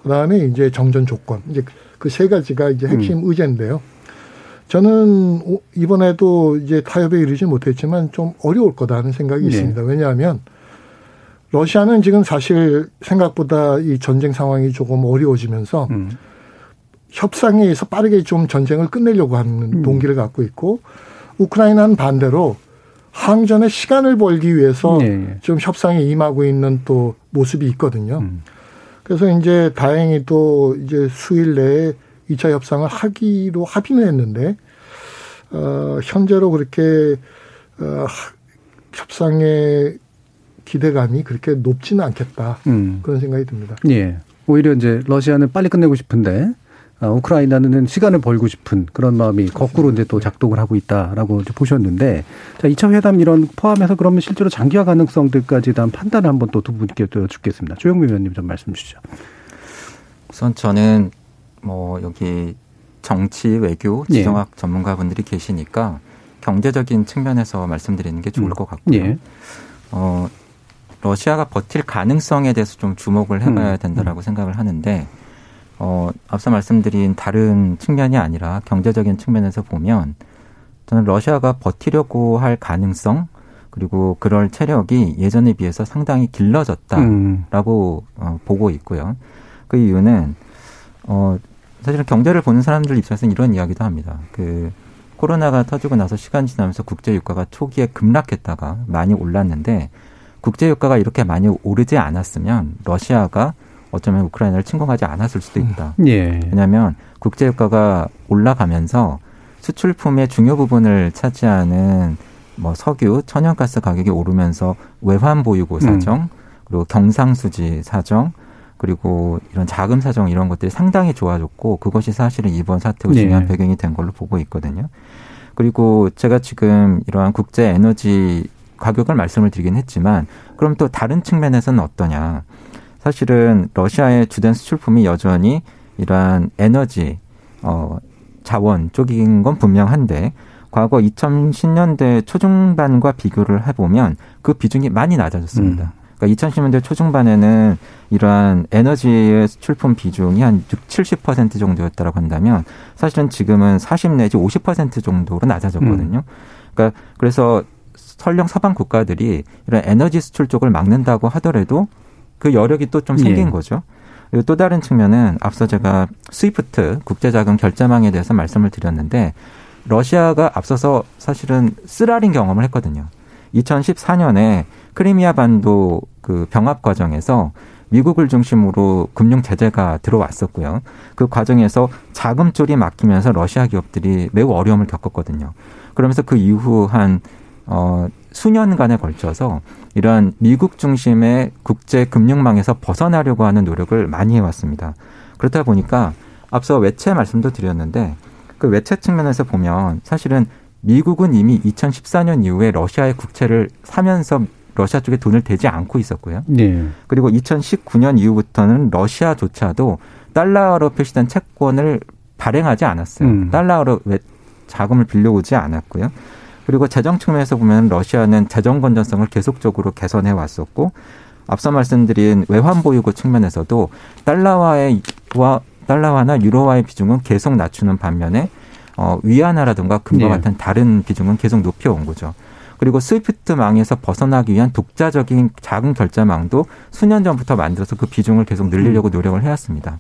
그 다음에 이제 정전 조건, 이제 그 세 가지가 이제 핵심 음. 의제인데요. 저는 이번에도 이제 타협에 이르지 못했지만 좀 어려울 거다 하는 생각이 네. 있습니다. 왜냐하면 러시아는 지금 사실 생각보다 이 전쟁 상황이 조금 어려워지면서 음. 협상에 의해서 빠르게 좀 전쟁을 끝내려고 하는 음. 동기를 갖고 있고 우크라이나는 반대로 항전에 시간을 벌기 위해서 네. 좀 협상에 임하고 있는 또 모습이 있거든요. 음. 그래서 이제 다행히 또 이제 수일 내에 2차 협상을 하기로 합의는 했는데 어 현재로 그렇게 어 협상의 기대감이 그렇게 높지는 않겠다. 음. 그런 생각이 듭니다. 예. 오히려 이제 러시아는 빨리 끝내고 싶은데 아, 우크라이나는 시간을 벌고 싶은 그런 마음이 거꾸로 이제 또 작동을 하고 있다라고 이제 보셨는데 자, 2차 회담 이런 포함해서 그러면 실제로 장기화 가능성들까지 대한 판단을 한번 또 두 분께 여쭙겠습니다. 조영민 의원님 좀 말씀 주시죠. 우선 저는 뭐 여기 정치 외교 예. 지정학 예. 전문가분들이 계시니까 경제적인 측면에서 말씀드리는 게 좋을 음. 것 같고요. 예. 어, 러시아가 버틸 가능성에 대해서 좀 주목을 해봐야 음. 된다라고 음. 생각을 하는데 어, 앞서 말씀드린 다른 측면이 아니라 경제적인 측면에서 보면 저는 러시아가 버티려고 할 가능성 그리고 그럴 체력이 예전에 비해서 상당히 길러졌다라고 음. 어, 보고 있고요. 그 이유는 어, 사실은 경제를 보는 사람들 입장에서는 이런 이야기도 합니다. 그 코로나가 터지고 나서 시간 지나면서 국제 유가가 초기에 급락했다가 많이 올랐는데 국제 유가가 이렇게 많이 오르지 않았으면 러시아가 어쩌면 우크라이나를 침공하지 않았을 수도 있다. 음. 예. 왜냐하면 국제 유가가 올라가면서 수출품의 중요 부분을 차지하는 뭐 석유, 천연가스 가격이 오르면서 외환 보유고 사정, 음. 그리고 경상수지 사정, 그리고 이런 자금 사정 이런 것들이 상당히 좋아졌고 그것이 사실은 이번 사태의 네. 중요한 배경이 된 걸로 보고 있거든요. 그리고 제가 지금 이러한 국제 에너지 가격을 말씀을 드리긴 했지만 그럼 또 다른 측면에서는 어떠냐? 사실은 러시아의 주된 수출품이 여전히 이러한 에너지 어 자원 쪽인 건 분명한데 과거 2010년대 초중반과 비교를 해보면 그 비중이 많이 낮아졌습니다. 음. 그러니까 2010년대 초중반에는 이러한 에너지의 수출품 비중이 한 6, 70% 정도였다고 한다면 사실은 지금은 40 내지 50% 정도로 낮아졌거든요. 음. 그러니까 그래서 설령 서방 국가들이 이런 에너지 수출 쪽을 막는다고 하더라도 그 여력이 또 좀 생긴 예. 거죠. 그리고 또 다른 측면은 앞서 제가 스위프트 국제자금 결제망에 대해서 말씀을 드렸는데 러시아가 앞서서 사실은 쓰라린 경험을 했거든요. 2014년에 크리미아 반도 그 병합 과정에서 미국을 중심으로 금융 제재가 들어왔었고요. 그 과정에서 자금 쪽이 막히면서 러시아 기업들이 매우 어려움을 겪었거든요. 그러면서 그 이후 한 어, 수년간에 걸쳐서 이러한 미국 중심의 국제 금융망에서 벗어나려고 하는 노력을 많이 해왔습니다. 그렇다 보니까 앞서 외채 말씀도 드렸는데 그 외채 측면에서 보면 사실은 미국은 이미 2014년 이후에 러시아의 국채를 사면서 러시아 쪽에 돈을 대지 않고 있었고요. 네. 그리고 2019년 이후부터는 러시아조차도 달러로 표시된 채권을 발행하지 않았어요. 음. 달러로 자금을 빌려오지 않았고요. 그리고 재정 측면에서 보면 러시아는 재정 건전성을 계속적으로 개선해 왔었고 앞서 말씀드린 외환 보유고 측면에서도 달러와의 와 달러화나 유로화의 비중은 계속 낮추는 반면에 어, 위안화라든가 금과 네. 같은 다른 비중은 계속 높여온 거죠. 그리고 스위프트망에서 벗어나기 위한 독자적인 작은 결제망도 수년 전부터 만들어서 그 비중을 계속 늘리려고 음. 노력을 해왔습니다.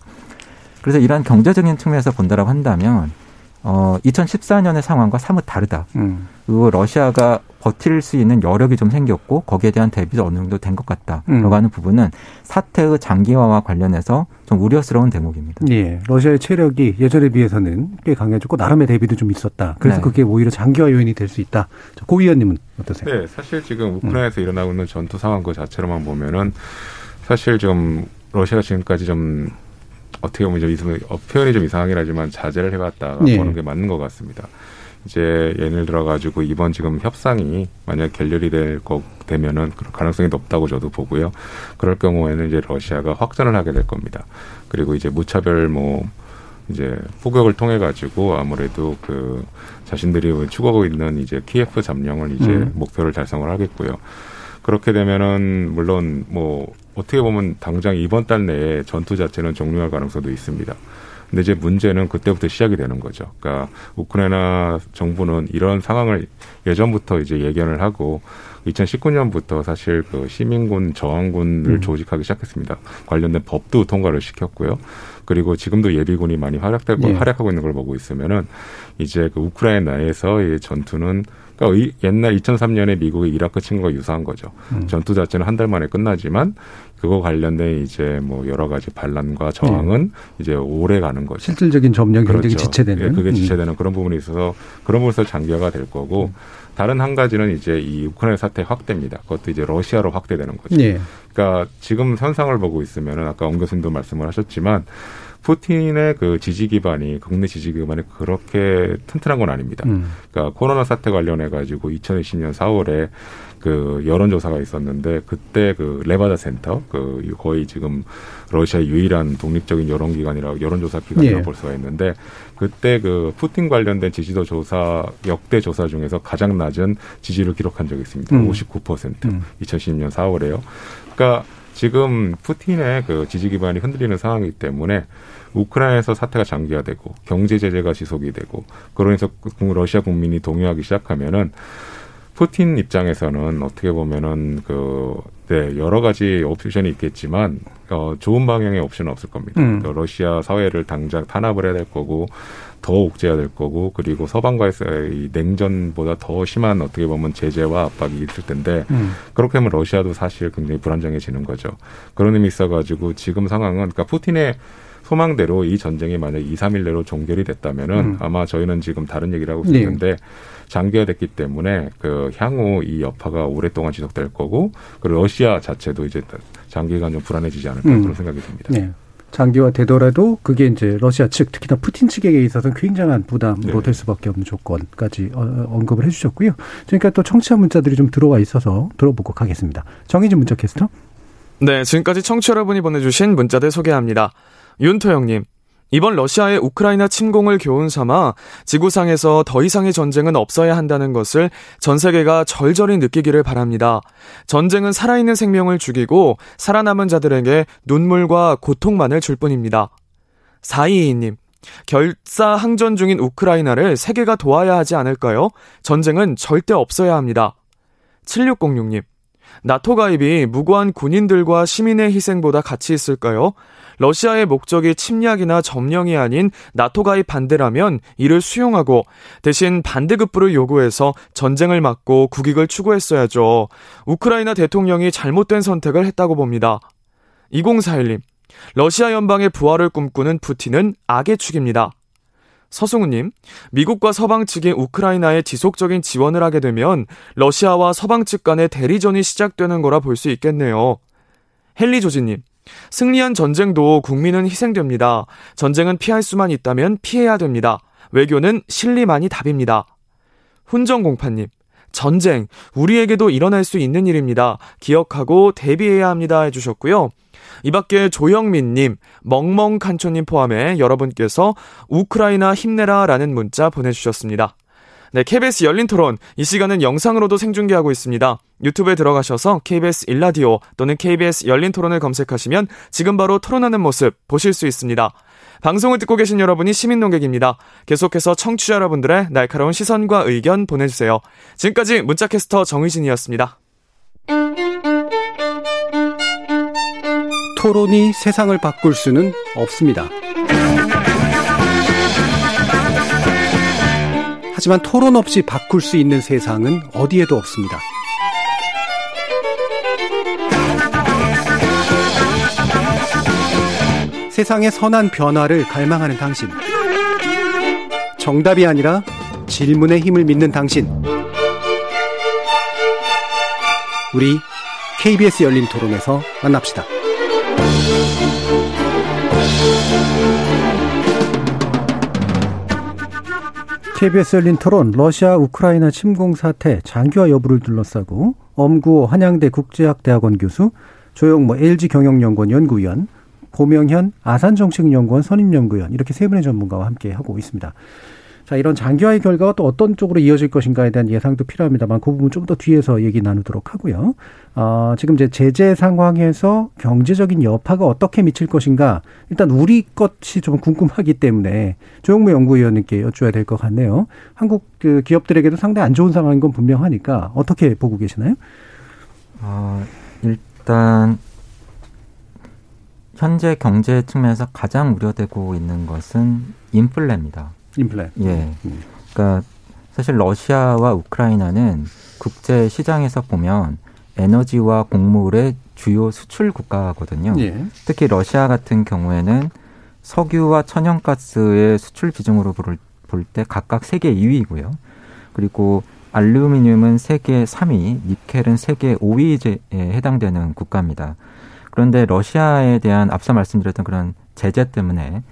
그래서 이러한 경제적인 측면에서 본다라고 한다면 어 2014년의 상황과 사뭇 다르다. 음. 그리고 러시아가 버틸 수 있는 여력이 좀 생겼고 거기에 대한 대비도 어느 정도 된 것 같다라고 음. 하는 부분은 사태의 장기화와 관련해서 좀 우려스러운 대목입니다. 예, 러시아의 체력이 예전에 비해서는 꽤 강해졌고 나름의 대비도 좀 있었다. 그래서 네. 그게 오히려 장기화 요인이 될 수 있다. 고 의원님은 어떠세요? 네, 사실 지금 우크라이나에서 음. 일어나고 있는 전투 상황 그 자체로만 보면은 사실 좀 러시아가 지금까지 좀 어떻게 보면 좀 어, 표현이 좀 이상하긴 하지만 자제를 해왔다 예. 보는 게 맞는 것 같습니다. 이제 예를 들어 가지고 이번 지금 협상이 만약 결렬이 될 거 되면은 그럴 가능성이 높다고 저도 보고요. 그럴 경우에는 이제 러시아가 확전을 하게 될 겁니다. 그리고 이제 무차별 뭐 이제 포격을 통해 가지고 아무래도 그 자신들이 추구하고 있는 이제 키예프 점령을 이제 음. 목표를 달성을 하겠고요. 그렇게 되면은 물론 뭐 어떻게 보면 당장 이번 달 내에 전투 자체는 종료할 가능성도 있습니다. 근데 이제 문제는 그때부터 시작이 되는 거죠. 그러니까 우크라이나 정부는 이런 상황을 예전부터 이제 예견을 하고 2019년부터 사실 그 시민군 저항군을 음. 조직하기 시작했습니다. 관련된 법도 통과를 시켰고요. 그리고 지금도 예비군이 많이 활약되고 예. 활약하고 있는 걸 보고 있으면은 이제 그 우크라이나에서의 전투는 그러니까 옛날 2003년에 미국이 이라크 친 거가 유사한 거죠. 음. 전투 자체는 한 달 만에 끝나지만 그거 관련된 이제 뭐 여러 가지 반란과 저항은 네. 이제 오래 가는 거죠. 실질적인 점령 경쟁이 그렇죠. 지체되는. 예, 그게 음. 지체되는 음. 그런 부분이 있어서 그런 부분에서 장기화가 될 거고 음. 다른 한 가지는 이제 이 우크라이나 사태 확대입니다. 그것도 이제 러시아로 확대되는 거죠. 네. 그러니까 지금 현상을 보고 있으면은 아까 ông 교수님도 말씀을 하셨지만 푸틴의 그 지지 기반이 국내 지지 기반이 그렇게 튼튼한 건 아닙니다. 음. 그러니까 코로나 사태 관련해 가지고 2020년 4월에 그 여론조사가 있었는데 그때 그 레바다 센터 그 거의 지금 러시아 유일한 독립적인 여론기관이라고 여론조사 기관이라고 예. 볼 수가 있는데 그때 그 푸틴 관련된 지지도 조사 역대 조사 중에서 가장 낮은 지지를 기록한 적이 있습니다. 음. 59% 음. 2010년 4월에요. 그러니까 지금 푸틴의 그 지지 기반이 흔들리는 상황이기 때문에 우크라이나에서 사태가 장기화되고 경제 제재가 지속이 되고 그러면서 러시아 국민이 동요하기 시작하면은 푸틴 입장에서는 어떻게 보면은 그, 네, 여러 가지 옵션이 있겠지만, 어, 좋은 방향의 옵션은 없을 겁니다. 음. 그 러시아 사회를 당장 탄압을 해야 될 거고, 더 옥죄해야 될 거고, 그리고 서방과의 냉전보다 더 심한 어떻게 보면 제재와 압박이 있을 텐데, 음. 그렇게 하면 러시아도 사실 굉장히 불안정해지는 거죠. 그런 의미 있어 가지고 지금 상황은, 그러니까 푸틴의 소망대로 이 전쟁이 만약 2, 3일 내로 종결이 됐다면은 음. 아마 저희는 지금 다른 얘기를 하고 있는데 네. 장기화됐기 때문에 그 향후 이 여파가 오랫동안 지속될 거고 그리고 러시아 자체도 이제 장기간 좀 불안해지지 않을까 음. 그런 생각이 듭니다. 네. 장기화되더라도 그게 이제 러시아 측 특히나 푸틴 측에게 있어서는 굉장한 부담으로 네. 될 수밖에 없는 조건까지 어, 언급을 해주셨고요. 그러니까 또 청취자 문자들이 좀 들어와 있어서 들어보고 가겠습니다. 정희진 문자 캐스터. 네, 지금까지 청취 여러분이 보내주신 문자들 소개합니다. 윤토영님, 이번 러시아의 우크라이나 침공을 교훈 삼아 지구상에서 더 이상의 전쟁은 없어야 한다는 것을 전 세계가 절절히 느끼기를 바랍니다. 전쟁은 살아있는 생명을 죽이고 살아남은 자들에게 눈물과 고통만을 줄 뿐입니다. 422님, 결사 항전 중인 우크라이나를 세계가 도와야 하지 않을까요? 전쟁은 절대 없어야 합니다. 7606님, 나토 가입이 무고한 군인들과 시민의 희생보다 가치 있을까요? 러시아의 목적이 침략이나 점령이 아닌 나토 가입 반대라면 이를 수용하고 대신 반대급부를 요구해서 전쟁을 막고 국익을 추구했어야죠. 우크라이나 대통령이 잘못된 선택을 했다고 봅니다. 2041님, 러시아 연방의 부활을 꿈꾸는 푸틴은 악의 축입니다. 서승우님, 미국과 서방 측이 우크라이나에 지속적인 지원을 하게 되면 러시아와 서방 측 간의 대리전이 시작되는 거라 볼 수 있겠네요. 헨리 조지님, 승리한 전쟁도 국민은 희생됩니다. 전쟁은 피할 수만 있다면 피해야 됩니다. 외교는 실리만이 답입니다. 훈정공파님, 전쟁, 우리에게도 일어날 수 있는 일입니다. 기억하고 대비해야 합니다. 해주셨고요. 이 밖에 조영민님, 멍멍칸초님 포함해 여러분께서 우크라이나 힘내라 라는 문자 보내주셨습니다. 네, KBS 열린 토론. 이 시간은 영상으로도 생중계하고 있습니다. 유튜브에 들어가셔서 KBS 일라디오 또는 KBS 열린 토론을 검색하시면 지금 바로 토론하는 모습 보실 수 있습니다. 방송을 듣고 계신 여러분이 시민 농객입니다. 계속해서 청취자 여러분들의 날카로운 시선과 의견 보내주세요. 지금까지 문자캐스터 정의진이었습니다. 토론이 세상을 바꿀 수는 없습니다. 하지만 토론 없이 바꿀 수 있는 세상은 어디에도 없습니다. 세상의 선한 변화를 갈망하는 당신. 정답이 아니라 질문의 힘을 믿는 당신. 우리 KBS 열린 토론에서 만납시다. KBS 열린 토론 러시아 우크라이나 침공 사태 장기화 여부를 둘러싸고 엄구호 한양대 국제학대학원 교수 조영모 LG 경영연구원 연구위원 고명현 아산정책연구원 선임연구위원 이렇게 세 분의 전문가와 함께 하고 있습니다. 자, 이런 장기화의 결과가 또 어떤 쪽으로 이어질 것인가에 대한 예상도 필요합니다만 그 부분 좀 더 뒤에서 얘기 나누도록 하고요. 어, 지금 이제 제재 상황에서 경제적인 여파가 어떻게 미칠 것인가 일단 우리 것이 좀 궁금하기 때문에 조영무 연구위원님께 여쭈어야 될 것 같네요. 한국 그 기업들에게도 상당히 안 좋은 상황인 건 분명하니까 어떻게 보고 계시나요? 어, 일단 현재 경제 측면에서 가장 우려되고 있는 것은 인플레입니다. 인플레. 예. 음. 그러니까 사실 러시아와 우크라이나는 국제 시장에서 보면 에너지와 곡물의 주요 수출 국가거든요. 예. 특히 러시아 같은 경우에는 석유와 천연가스의 수출 비중으로 볼 때 각각 세계 2위고요. 그리고 알루미늄은 세계 3위, 니켈은 세계 5위에 해당되는 국가입니다. 그런데 러시아에 대한 앞서 말씀드렸던 그런 제재 때문에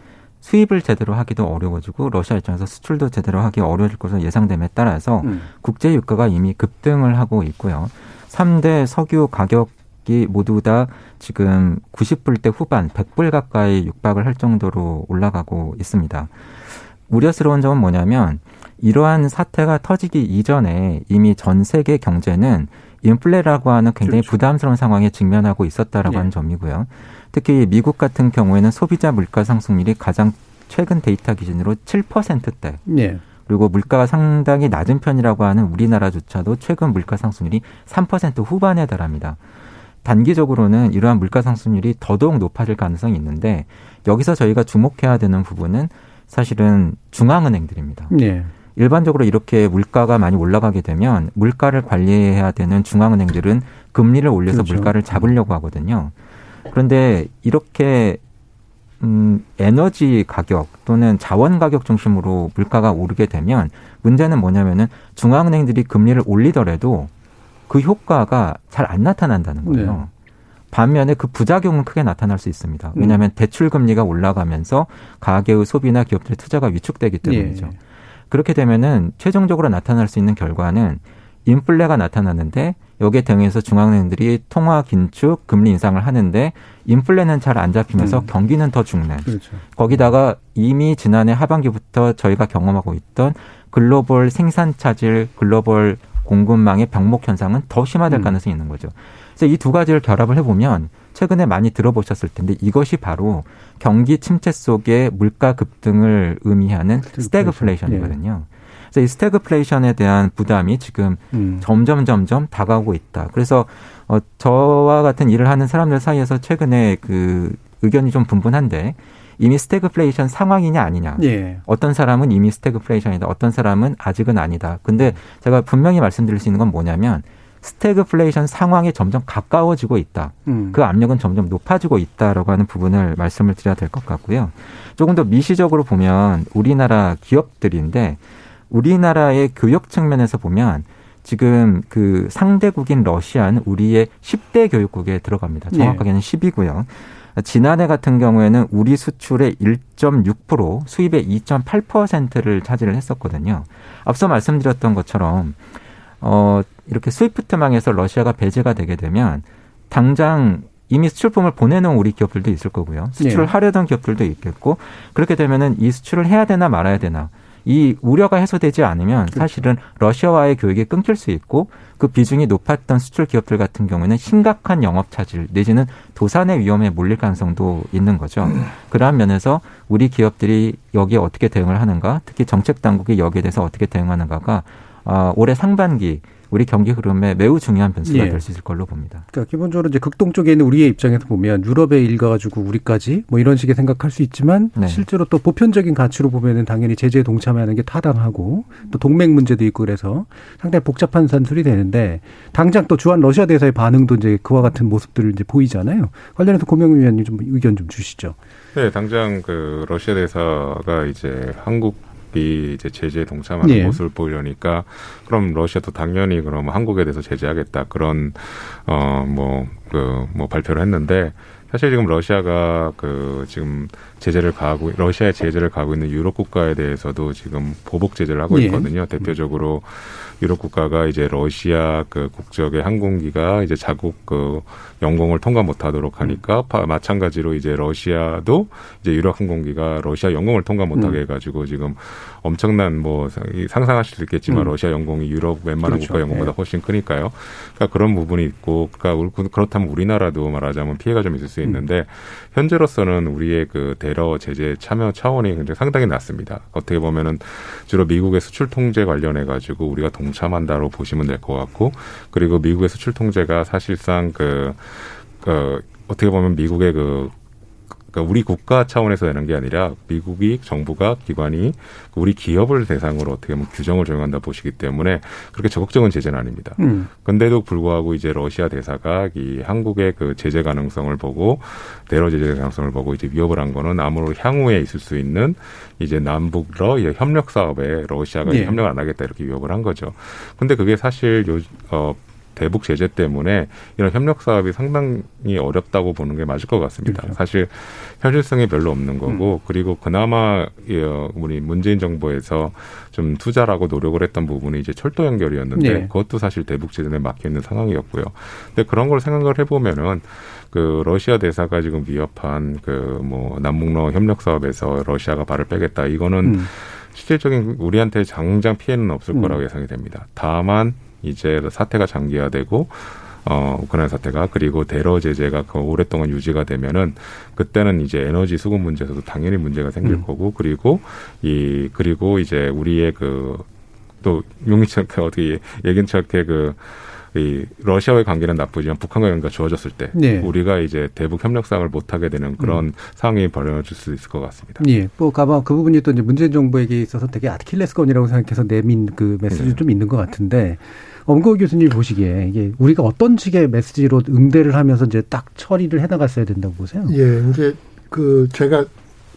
수입을 제대로 하기도 어려워지고 러시아 입장에서 수출도 제대로 하기 어려워질 것으로 예상됨에 따라서 음. 국제 유가가 이미 급등을 하고 있고요. 3대 석유 가격이 모두 다 지금 90불대 후반, 100불 가까이 육박을 할 정도로 올라가고 있습니다. 우려스러운 점은 뭐냐면 이러한 사태가 터지기 이전에 이미 전 세계 경제는 인플레라고 하는 굉장히 그렇죠. 부담스러운 상황에 직면하고 있었다라고 네. 하는 점이고요. 특히 미국 같은 경우에는 소비자 물가 상승률이 가장 최근 데이터 기준으로 7%대. 네. 그리고 물가가 상당히 낮은 편이라고 하는 우리나라조차도 최근 물가 상승률이 3% 후반에 달합니다. 단기적으로는 이러한 물가 상승률이 더더욱 높아질 가능성이 있는데 여기서 저희가 주목해야 되는 부분은 사실은 중앙은행들입니다. 네. 일반적으로 이렇게 물가가 많이 올라가게 되면 물가를 관리해야 되는 중앙은행들은 금리를 올려서 그렇죠. 물가를 잡으려고 하거든요. 그런데 이렇게 음, 에너지 가격 또는 자원 가격 중심으로 물가가 오르게 되면 문제는 뭐냐면은 중앙은행들이 금리를 올리더라도 그 효과가 잘 안 나타난다는 거예요. 네. 반면에 그 부작용은 크게 나타날 수 있습니다. 왜냐하면 음. 대출 금리가 올라가면서 가계의 소비나 기업들의 투자가 위축되기 때문이죠. 예. 그렇게 되면은 최종적으로 나타날 수 있는 결과는 인플레가 나타나는데 여기에 대응해서 중앙은행들이 통화 긴축, 금리 인상을 하는데 인플레는 잘 안 잡히면서 음. 경기는 더 죽는. 그렇죠. 거기다가 이미 지난해 하반기부터 저희가 경험하고 있던 글로벌 생산 차질, 글로벌 공급망의 병목 현상은 더 심화될 음. 가능성이 있는 거죠. 그래서 이 두 가지를 결합을 해보면 최근에 많이 들어보셨을 텐데 이것이 바로 경기 침체 속의 물가 급등을 의미하는 스태그플레이션이거든요. 예. 그래서 이 스태그플레이션에 대한 부담이 지금 음. 점점 점점 다가오고 있다. 그래서 어 저와 같은 일을 하는 사람들 사이에서 최근에 그 의견이 좀 분분한데 이미 스태그플레이션 상황이냐 아니냐. 예. 어떤 사람은 이미 스태그플레이션이다. 어떤 사람은 아직은 아니다. 근데 제가 분명히 말씀드릴 수 있는 건 뭐냐면 스태그플레이션 상황에 점점 가까워지고 있다. 음. 그 압력은 점점 높아지고 있다라고 하는 부분을 말씀을 드려야 될 것 같고요. 조금 더 미시적으로 보면 우리나라 기업들인데 우리나라의 교육 측면에서 보면 지금 그 상대국인 러시아는 우리의 10대 교육국에 들어갑니다. 정확하게는 10이고요. 지난해 같은 경우에는 우리 수출의 1.6% 수입의 2.8%를 차지를 했었거든요. 앞서 말씀드렸던 것처럼 어 이렇게 스위프트망에서 러시아가 배제가 되게 되면 당장 이미 수출품을 보내놓은 우리 기업들도 있을 거고요. 수출을 네. 하려던 기업들도 있겠고 그렇게 되면은 이 수출을 해야 되나 말아야 되나 이 우려가 해소되지 않으면 그렇죠. 사실은 러시아와의 교육이 끊길 수 있고 그 비중이 높았던 수출 기업들 같은 경우에는 심각한 영업 차질 내지는 도산의 위험에 몰릴 가능성도 있는 거죠. 음. 그러한 면에서 우리 기업들이 여기에 어떻게 대응을 하는가, 특히 정책 당국이 여기에 대해서 어떻게 대응하는가가 어, 올해 상반기 우리 경기 흐름에 매우 중요한 변수가 예. 될수 있을 걸로 봅니다. 그러니까 기본적으로 이제 극동 쪽에 있는 우리의 입장에서 보면 유럽에 일가 가지고 우리까지 뭐 이런 식의 생각할 수 있지만 네. 실제로 또 보편적인 가치로 보면은 당연히 제재에 동참하는 게 타당하고 또 동맹 문제도 있고 그래서 상당히 복잡한 산술이 되는데 당장 또 주한 러시아 대사의 반응도 이제 그와 같은 모습들을 이제 보이잖아요. 관련해서 고명 위원님 좀 의견 좀 주시죠. 네, 당장 그 러시아 대사가 이제 한국 이 이제 제재에 동참하는 예. 모습을 보이려니까 그럼 러시아도 당연히 그럼 한국에 대해서 제재하겠다 그런 어뭐 그뭐 그 뭐 발표를 했는데 사실 지금 러시아가 그 지금 제재를 가하고 러시아의 제재를 가하고 있는 유럽 국가에 대해서도 지금 보복 제재를 하고 예. 있거든요. 예. 대표적으로 유럽 국가가 이제 러시아 그 국적의 항공기가 이제 자국 그 영공을 통과 못하도록 하니까 음. 마찬가지로 이제 러시아도 이제 유럽 항공기가 러시아 영공을 통과 못하게 음. 해가지고 지금 엄청난 뭐 상상하실 수 있겠지만 음. 러시아 영공이 유럽 웬만한 그렇죠. 국가 영공보다 예. 훨씬 크니까요. 그러니까 그런 부분이 있고 그러니까 그렇다면 우리나라도 말하자면 피해가 좀 있을 수 있는데 음. 현재로서는 우리의 그 대러 제재 참여 차원이 굉장히 상당히 낮습니다. 어떻게 보면은 주로 미국의 수출 통제 관련해 가지고 우리가 동참한다로 보시면 될 것 같고 그리고 미국의 수출 통제가 사실상 그, 그 어떻게 보면 미국의 그 그러니까 우리 국가 차원에서 되는 게 아니라 미국이 정부가 기관이 우리 기업을 대상으로 어떻게 보면 규정을 적용한다 보시기 때문에 그렇게 적극적인 제재는 아닙니다. 음. 근데도 불구하고 이제 러시아 대사가 이 한국의 그 제재 가능성을 보고 대러 제재 가능성을 보고 이제 위협을 한 거는 아무로 향후에 있을 수 있는 이제 남북러 협력 사업에 러시아가 네. 협력을 안 하겠다 이렇게 위협을 한 거죠. 근데 그게 사실 요, 어, 대북 제재 때문에 이런 협력 사업이 상당히 어렵다고 보는 게 맞을 것 같습니다. 그렇죠. 사실 현실성이 별로 없는 거고 음. 그리고 그나마 우리 문재인 정부에서 좀 투자라고 노력을 했던 부분이 이제 철도 연결이었는데 네. 그것도 사실 대북 제재에 막혀 있는 상황이었고요. 근데 그런 걸 생각을 해보면은 그 러시아 대사가 지금 위협한 그 뭐 남북러 협력 사업에서 러시아가 발을 빼겠다 이거는 음. 실질적인 우리한테 장장 피해는 없을 음. 거라고 예상이 됩니다. 다만 이제 사태가 장기화되고 어, 우크라이나 사태가 그리고 대러 제재가 그 오랫동안 유지가 되면은 그때는 이제 에너지 수급 문제에서도 당연히 문제가 생길 음. 거고 그리고 이 그리고 이제 우리의 그 또 용이찮게 어떻게 예견치 않게 그 이 러시아와의 관계는 나쁘지만 북한과 관계가 좋아졌을 때 네. 우리가 이제 대북 협력상을 못 하게 되는 그런 음. 상황이 벌어질 수 있을 것 같습니다. 예. 뭐 가만 그 부분이 또 이제 문재인 정부에게 있어서 되게 아킬레스건이라고 생각해서 내민 그 메시지 네. 좀 있는 것 같은데 엄고 교수님 보시기에 이게 우리가 어떤 식의 메시지로 응대를 하면서 이제 딱 처리를 해나갔어야 된다고 보세요? 예, 이제 그 제가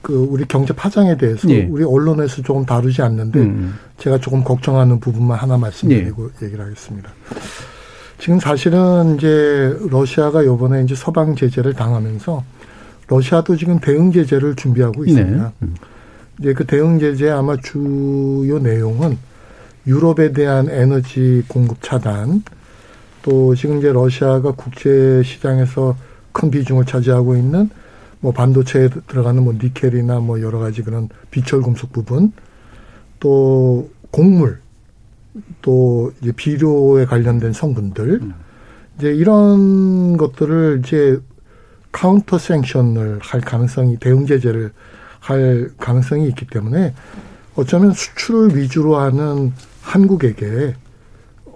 그 우리 경제 파장에 대해서 예. 우리 언론에서 조금 다루지 않는데 음. 제가 조금 걱정하는 부분만 하나 말씀드리고 예. 얘기를 하겠습니다. 지금 사실은 이제 러시아가 요번에 이제 서방 제재를 당하면서 러시아도 지금 대응 제재를 준비하고 있습니다. 네. 음. 이제 그 대응 제재 아마 주요 내용은 유럽에 대한 에너지 공급 차단, 또 지금 이제 러시아가 국제 시장에서 큰 비중을 차지하고 있는 뭐 반도체에 들어가는 뭐 니켈이나 뭐 여러 가지 그런 비철 금속 부분, 또 곡물, 또 이제 비료에 관련된 성분들, 음. 이제 이런 것들을 이제 counter sanction을 할 가능성이 대응 제재를 할 가능성이 있기 때문에 어쩌면 수출을 위주로 하는 한국에게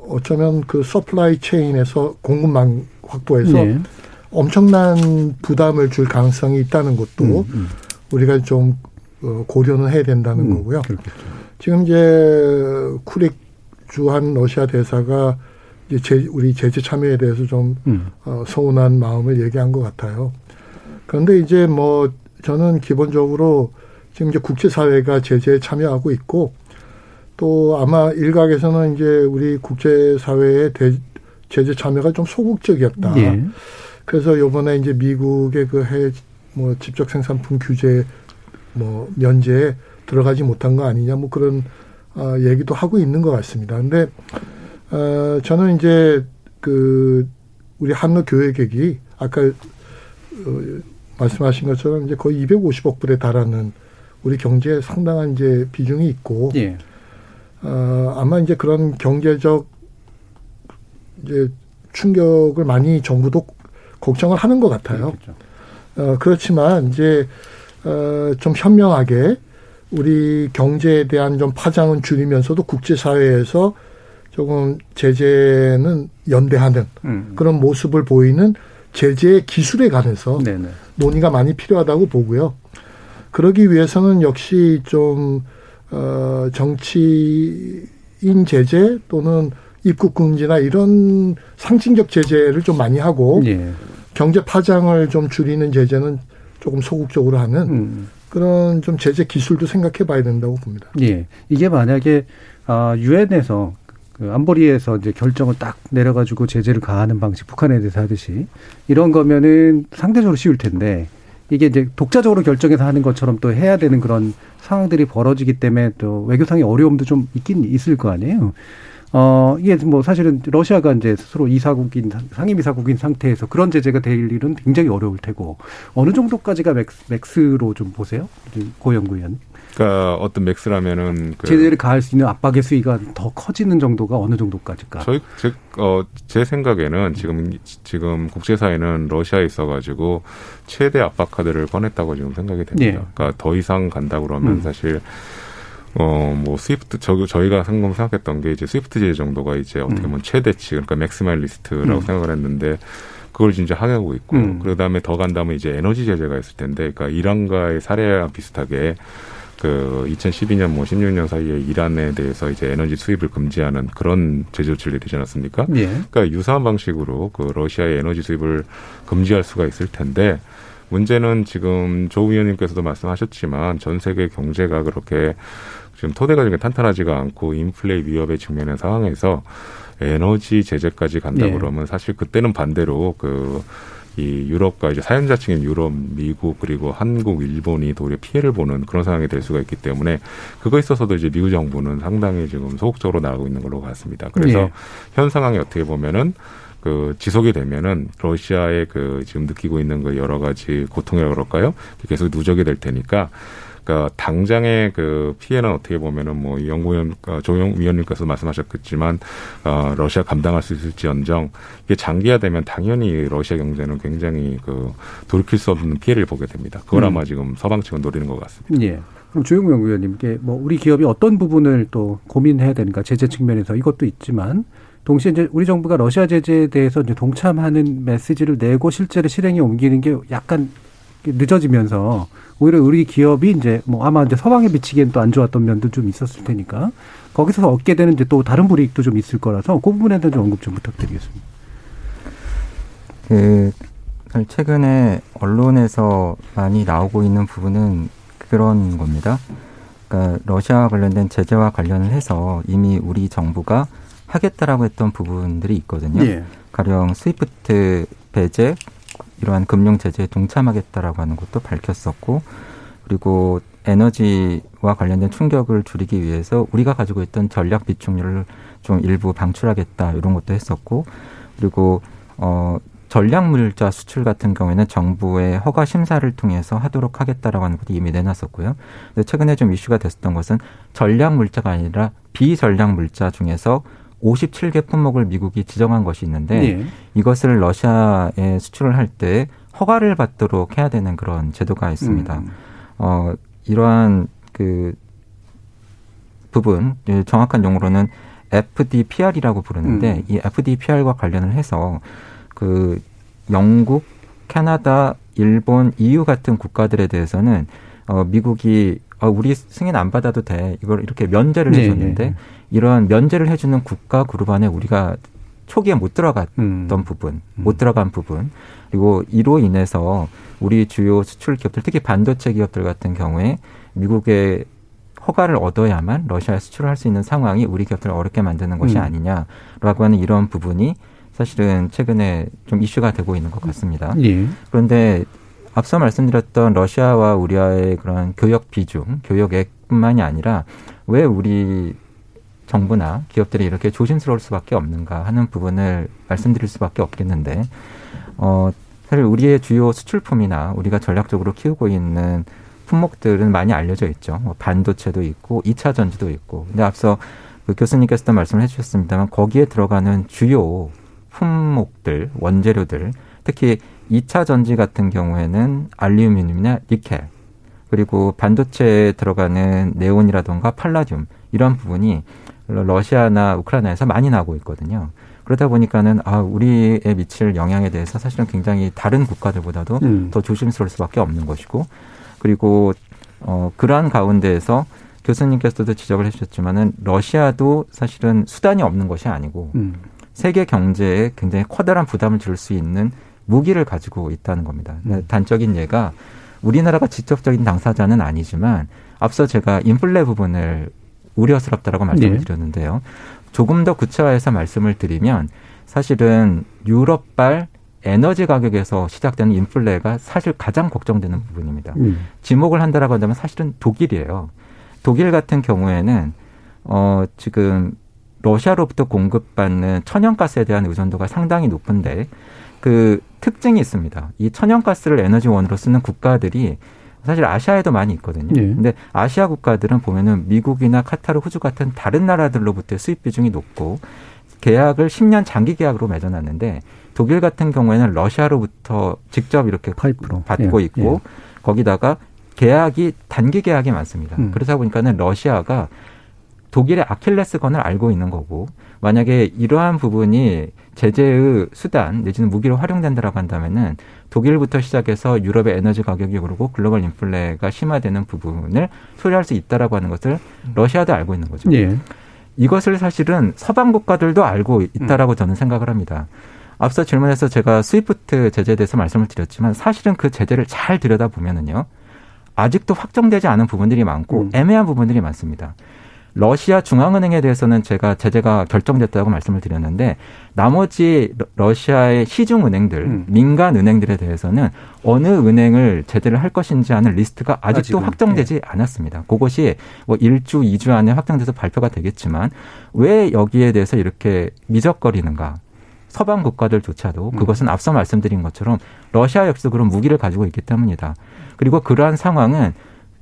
어쩌면 그 supply chain에서 공급망 확보해서 네. 엄청난 부담을 줄 가능성이 있다는 것도 음, 음. 우리가 좀 어, 고려는 해야 된다는 음, 거고요. 그렇겠죠. 지금 이제 쿠릭 주한 러시아 대사가 이제 제, 우리 제재 참여에 대해서 좀 음. 어, 서운한 마음을 얘기한 것 같아요. 그런데 이제 뭐 저는 기본적으로 지금 이제 국제사회가 제재에 참여하고 있고 또 아마 일각에서는 이제 우리 국제사회의 대, 제재 참여가 좀 소극적이었다. 예. 그래서 요번에 이제 미국의 그해뭐 직접 생산품 규제 뭐 면제에 들어가지 못한 거 아니냐 뭐 그런 어, 얘기도 하고 있는 것 같습니다. 근데 어, 저는 이제 그 우리 한노 교회객이 아까 어, 말씀하신 것처럼 이제 거의 250억 불에 달하는 우리 경제에 상당한 이제 비중이 있고 예. 어, 아마 이제 그런 경제적 이제 충격을 많이 정부도 걱정을 하는 것 같아요. 그렇죠. 어, 그렇지만 이제 어, 좀 현명하게 우리 경제에 대한 좀 파장은 줄이면서도 국제사회에서 조금 제재는 연대하는 음. 그런 모습을 보이는 제재 기술에 관해서 네네. 논의가 많이 필요하다고 보고요. 그러기 위해서는 역시 좀, 어, 정치인 제재 또는 입국 금지나 이런 상징적 제재를 좀 많이 하고 예. 경제 파장을 좀 줄이는 제재는 조금 소극적으로 하는 음. 그런 좀 제재 기술도 생각해 봐야 된다고 봅니다. 예. 이게 만약에 아 유엔에서 그 안보리에서 이제 결정을 딱 내려가지고 제재를 가하는 방식 북한에 대해서 하듯이 이런 거면은 상대적으로 쉬울 텐데 이게 이제 독자적으로 결정해서 하는 것처럼 또 해야 되는 그런 상황들이 벌어지기 때문에 또 외교상의 어려움도 좀 있긴 있을 거 아니에요. 어, 이게 뭐 사실은 러시아가 이제 스스로 이사국인, 상임이사국인 상태에서 그런 제재가 될 일은 굉장히 어려울 테고 어느 정도까지가 max, max로 좀 보세요? 고 연구위원. 그러니까 어떤 max라면은 그 제재를 가할 수 있는 압박의 수위가 더 커지는 정도가 어느 정도까지까? 저희 제, 어, 제 생각에는 지금 지금 국제사회는 러시아에 있어가지고 최대 압박 카드를 꺼냈다고 지금 생각이 됩니다. 네. 그러니까 더 이상 간다 그러면 음. 사실 어, 뭐, SWIFT, 저, 저희가 상금 생각했던 게 이제 SWIFT 제재 정도가 이제 어떻게 보면 음. 최대치, 그러니까 maximalist라고 음. 생각을 했는데, 그걸 진짜 하고 있고, 음. 그 다음에 더 간다면 이제 에너지 제재가 있을 텐데, 그러니까 이란과의 사례와 비슷하게 그 2012년 뭐 16년 사이에 이란에 대해서 이제 에너지 수입을 금지하는 그런 제재 조치를 내리지 않았습니까? 예. 그러니까 유사한 방식으로 그 러시아의 에너지 수입을 금지할 수가 있을 텐데 문제는 지금 조 의원님께서도 말씀하셨지만 전 세계 경제가 그렇게 지금 토대가 좀 탄탄하지가 않고 인플레 위협에 직면한 상황에서 에너지 제재까지 간다 예. 그러면 사실 그때는 반대로 그 이 유럽과 이제 사연자층인 유럽, 미국 그리고 한국, 일본이 도리어 피해를 보는 그런 상황이 될 수가 있기 때문에 그거 있어서도 이제 미국 정부는 상당히 지금 소극적으로 나가고 있는 걸로 같습니다. 그래서 네. 현 상황이 어떻게 보면은 그 지속이 되면은 러시아의 그 지금 느끼고 있는 그 여러 가지 고통이라고 그럴까요? 계속 누적이 될 테니까 그러니까 당장의 그 피해는 어떻게 보면은 뭐 연구위원 어, 조영 위원님께서 말씀하셨겠지만 어 러시아 감당할 수 있을지언정 이게 장기화되면 당연히 러시아 경제는 굉장히 그 돌이킬 수 없는 피해를 보게 됩니다. 그걸 음. 아마 지금 서방 측은 노리는 것 같습니다. 예. 그럼 조영 연구위원님께 뭐 우리 기업이 어떤 부분을 또 고민해야 되는가 제재 측면에서 이것도 있지만 동시에 이제 우리 정부가 러시아 제재에 대해서 이제 동참하는 메시지를 내고 실제로 실행에 옮기는 게 약간 늦어지면서 오히려 우리 기업이 이제 뭐 아마 이제 서방에 비치기엔 또 안 좋았던 면도 좀 있었을 테니까 거기서 얻게 되는 이제 또 다른 불이익도 좀 있을 거라서 그 부분에 대한 좀 언급 좀 부탁드리겠습니다. 그 최근에 언론에서 많이 나오고 있는 부분은 그런 겁니다. 그러니까 러시아와 관련된 제재와 관련을 해서 이미 우리 정부가 하겠다라고 했던 부분들이 있거든요. 예. 가령 스위프트 배제 이러한 금융 제재에 동참하겠다라고 하는 것도 밝혔었고 그리고 에너지와 관련된 충격을 줄이기 위해서 우리가 가지고 있던 전략 비축률을 좀 일부 방출하겠다 이런 것도 했었고 그리고 어 전략 물자 수출 같은 경우에는 정부의 허가 심사를 통해서 하도록 하겠다라고 하는 것도 이미 내놨었고요. 근데 최근에 좀 이슈가 됐었던 것은 전략 물자가 아니라 비전략 물자 중에서 57개 품목을 미국이 지정한 것이 있는데 네. 이것을 러시아에 수출을 할 때 허가를 받도록 해야 되는 그런 제도가 있습니다. 음. 어 이러한 그 부분 정확한 용어로는 FDPR이라고 부르는데 음. 이 FDPR과 관련을 해서 그 영국, 캐나다, 일본, EU 같은 국가들에 대해서는 어 미국이 어 우리 승인 안 받아도 돼 이걸 이렇게 면제를 네, 해줬는데 네. 이런 면제를 해주는 국가 그룹 안에 우리가 초기에 못 들어갔던 음. 부분, 못 음. 들어간 부분, 그리고 이로 인해서 우리 주요 수출 기업들, 특히 반도체 기업들 같은 경우에 미국의 허가를 얻어야만 러시아에 수출을 할 수 있는 상황이 우리 기업들을 어렵게 만드는 것이 음. 아니냐라고 하는 이런 부분이 사실은 최근에 좀 이슈가 되고 있는 것 같습니다. 예. 그런데 앞서 말씀드렸던 러시아와 우리와의 그런 교역 비중, 교역액뿐만이 아니라 왜 우리 정부나 기업들이 이렇게 조심스러울 수밖에 없는가 하는 부분을 말씀드릴 수밖에 없겠는데, 어, 사실 우리의 주요 수출품이나 우리가 전략적으로 키우고 있는 품목들은 많이 알려져 있죠. 뭐 반도체도 있고, 이차 전지도 있고. 근데 앞서 그 교수님께서도 말씀을 해주셨습니다만 거기에 들어가는 주요 품목들, 원재료들, 특히 2차 전지 같은 경우에는 알루미늄이나 니켈, 그리고 반도체에 들어가는 네온이라던가 팔라듐 이런 부분이 러시아나 우크라이나에서 많이 나고 있거든요. 그러다 보니까는 아 우리에 미칠 영향에 대해서 사실은 굉장히 다른 국가들보다도 음. 더 조심스러울 수밖에 없는 것이고 그리고 어 그러한 가운데에서 교수님께서도 지적을 해주셨지만은 러시아도 사실은 수단이 없는 것이 아니고 음. 세계 경제에 굉장히 커다란 부담을 줄 수 있는 무기를 가지고 있다는 겁니다. 음. 단적인 예가 우리나라가 직접적인 당사자는 아니지만 앞서 제가 인플레 부분을 우려스럽다라고 말씀을 네. 드렸는데요. 조금 더 구체화해서 말씀을 드리면 사실은 유럽발 에너지 가격에서 시작되는 인플레가 사실 가장 걱정되는 부분입니다. 음. 지목을 한다라고 한다면 사실은 독일이에요. 독일 같은 경우에는 어 지금 러시아로부터 공급받는 천연가스에 대한 의존도가 상당히 높은데 그 특징이 있습니다. 이 천연가스를 에너지원으로 쓰는 국가들이 사실 아시아에도 많이 있거든요. 예. 근데 아시아 국가들은 보면은 미국이나 카타르, 호주 같은 다른 나라들로부터 수입 비중이 높고 계약을 10년 장기 계약으로 맺어놨는데 독일 같은 경우에는 러시아로부터 직접 이렇게 파이프로 받고 예. 있고 예. 거기다가 계약이 단기 계약이 많습니다. 음. 그러다 보니까는 러시아가 독일의 아킬레스건을 알고 있는 거고 만약에 이러한 부분이 제재의 수단 내지는 무기로 활용된다라고 한다면은 독일부터 시작해서 유럽의 에너지 가격이 오르고 글로벌 인플레가 심화되는 부분을 소리할 수 있다라고 하는 것을 러시아도 알고 있는 거죠. 예. 이것을 사실은 서방 국가들도 알고 있다라고 저는 생각을 합니다. 앞서 질문에서 제가 스위프트 제재에 대해서 말씀을 드렸지만 사실은 그 제재를 잘 들여다 보면은요. 아직도 확정되지 않은 부분들이 많고 음. 애매한 부분들이 많습니다. 러시아 중앙은행에 대해서는 제가 제재가 결정됐다고 말씀을 드렸는데 나머지 러시아의 시중 은행들, 음. 민간 은행들에 대해서는 어느 은행을 제재를 할 것인지 하는 리스트가 아직도 아직은, 확정되지 네. 않았습니다. 그것이 뭐 1주, 2주 안에 확정돼서 발표가 되겠지만 왜 여기에 대해서 이렇게 미적거리는가? 서방 국가들조차도 음. 그것은 앞서 말씀드린 것처럼 러시아 역시 그런 무기를 가지고 있기 때문이다. 그리고 그러한 상황은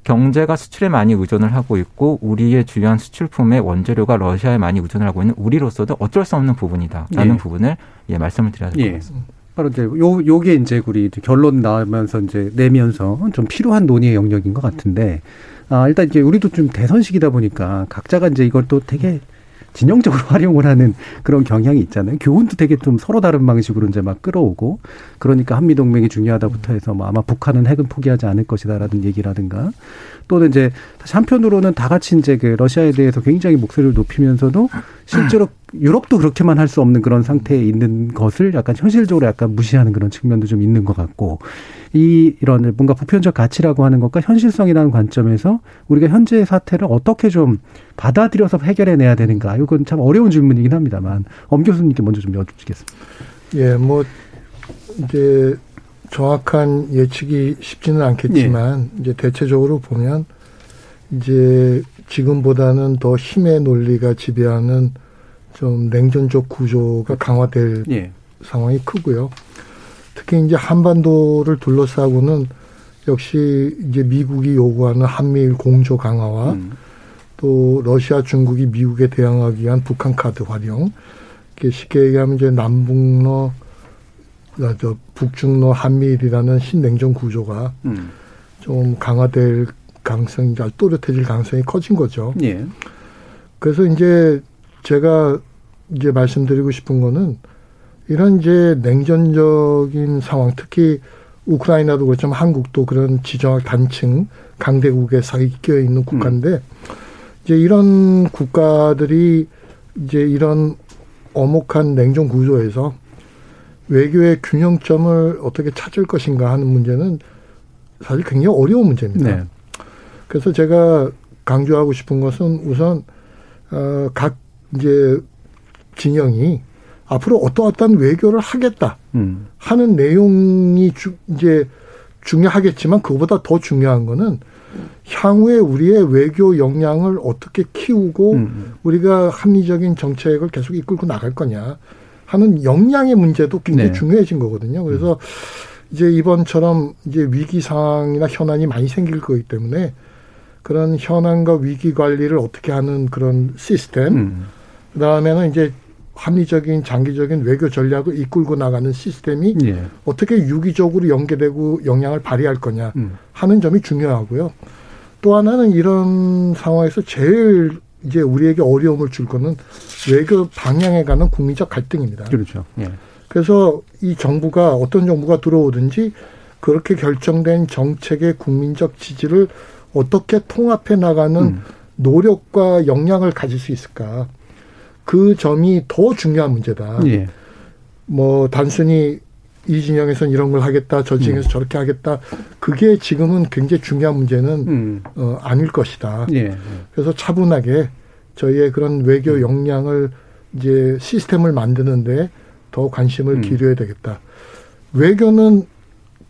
경제가 수출에 많이 의존을 하고 있고 우리의 주요한 수출품의 원재료가 러시아에 많이 의존을 하고 있는 우리로서도 어쩔 수 없는 부분이다라는 예. 부분을 예, 말씀을 드려야 될것 예. 같습니다. 바로 이제 요 요게 이제 우리 결론 나오면서 이제 내면서 좀 필요한 논의의 영역인 것 같은데 아 일단 이제 우리도 좀 대선 시기다 보니까 각자가 이제 이걸 또 되게 진영적으로 활용을 하는 그런 경향이 있잖아요. 교훈도 되게 좀 서로 다른 방식으로 이제 막 끌어오고 그러니까 한미 동맹이 중요하다부터 해서 뭐 아마 북한은 핵은 포기하지 않을 것이다라는 얘기라든가 또는 이제 다시 한편으로는 다 같이 이제 그 러시아에 대해서 굉장히 목소리를 높이면서도 실제로 유럽도 그렇게만 할 수 없는 그런 상태에 있는 것을 약간 현실적으로 약간 무시하는 그런 측면도 좀 있는 것 같고 이 이런 뭔가 보편적 가치라고 하는 것과 현실성이라는 관점에서 우리가 현재 사태를 어떻게 좀 받아들여서 해결해 내야 되는가 이건 참 어려운 질문이긴 합니다만 엄 교수님께 먼저 좀 여쭙겠습니다. 예, 뭐 이제 정확한 예측이 쉽지는 않겠지만 예. 이제 대체적으로 보면 이제 지금보다는 더 힘의 논리가 지배하는 좀 냉전적 구조가 강화될 예. 상황이 크고요. 특히 이제 한반도를 둘러싸고는 역시 이제 미국이 요구하는 한미일 공조 강화와 음. 또 러시아, 중국이 미국에 대항하기 위한 북한 카드 활용. 쉽게 얘기하면 이제 남북러, 아, 저 북중러 한미일이라는 신냉전 구조가 음. 좀 강화될 가능성이 또렷해질 가능성이 커진 거죠. 예. 그래서 이제 제가 이제 말씀드리고 싶은 거는 이런 이제 냉전적인 상황, 특히 우크라이나도 그렇지만 한국도 그런 지정학 단층 강대국에 섞여 있는 국가인데 음. 이제 이런 국가들이 이제 이런 어목한 냉전 구조에서 외교의 균형점을 어떻게 찾을 것인가 하는 문제는 사실 굉장히 어려운 문제입니다. 네. 그래서 제가 강조하고 싶은 것은 우선 어 각 이제 진영이 앞으로 어떠어떤 외교를 하겠다 음. 하는 내용이 주, 이제 중요하겠지만 그보다 더 중요한 거는 향후에 우리의 외교 역량을 어떻게 키우고 음. 우리가 합리적인 정책을 계속 이끌고 나갈 거냐 하는 역량의 문제도 굉장히 네. 중요해진 거거든요. 그래서 음. 이제 이번처럼 이제 위기 상황이나 현안이 많이 생길 거기 때문에 그런 현안과 위기 관리를 어떻게 하는 그런 시스템, 음. 그 다음에는 이제 합리적인 장기적인 외교 전략을 이끌고 나가는 시스템이 예. 어떻게 유기적으로 연계되고 영향을 발휘할 거냐 음. 하는 점이 중요하고요. 또 하나는 이런 상황에서 제일 이제 우리에게 어려움을 줄 거는 외교 방향에 관한 국민적 갈등입니다. 그렇죠. 예. 그래서 이 정부가 어떤 정부가 들어오든지 그렇게 결정된 정책의 국민적 지지를 어떻게 통합해 나가는 음. 노력과 역량을 가질 수 있을까? 그 점이 더 중요한 문제다. 예. 뭐 단순히 이 진영에서는 이런 걸 하겠다, 저 진영에서 음. 저렇게 하겠다. 그게 지금은 굉장히 중요한 문제는 음. 어, 아닐 것이다. 예. 그래서 차분하게 저희의 그런 외교 음. 역량을 이제 시스템을 만드는데 더 관심을 음. 기울여야 되겠다. 외교는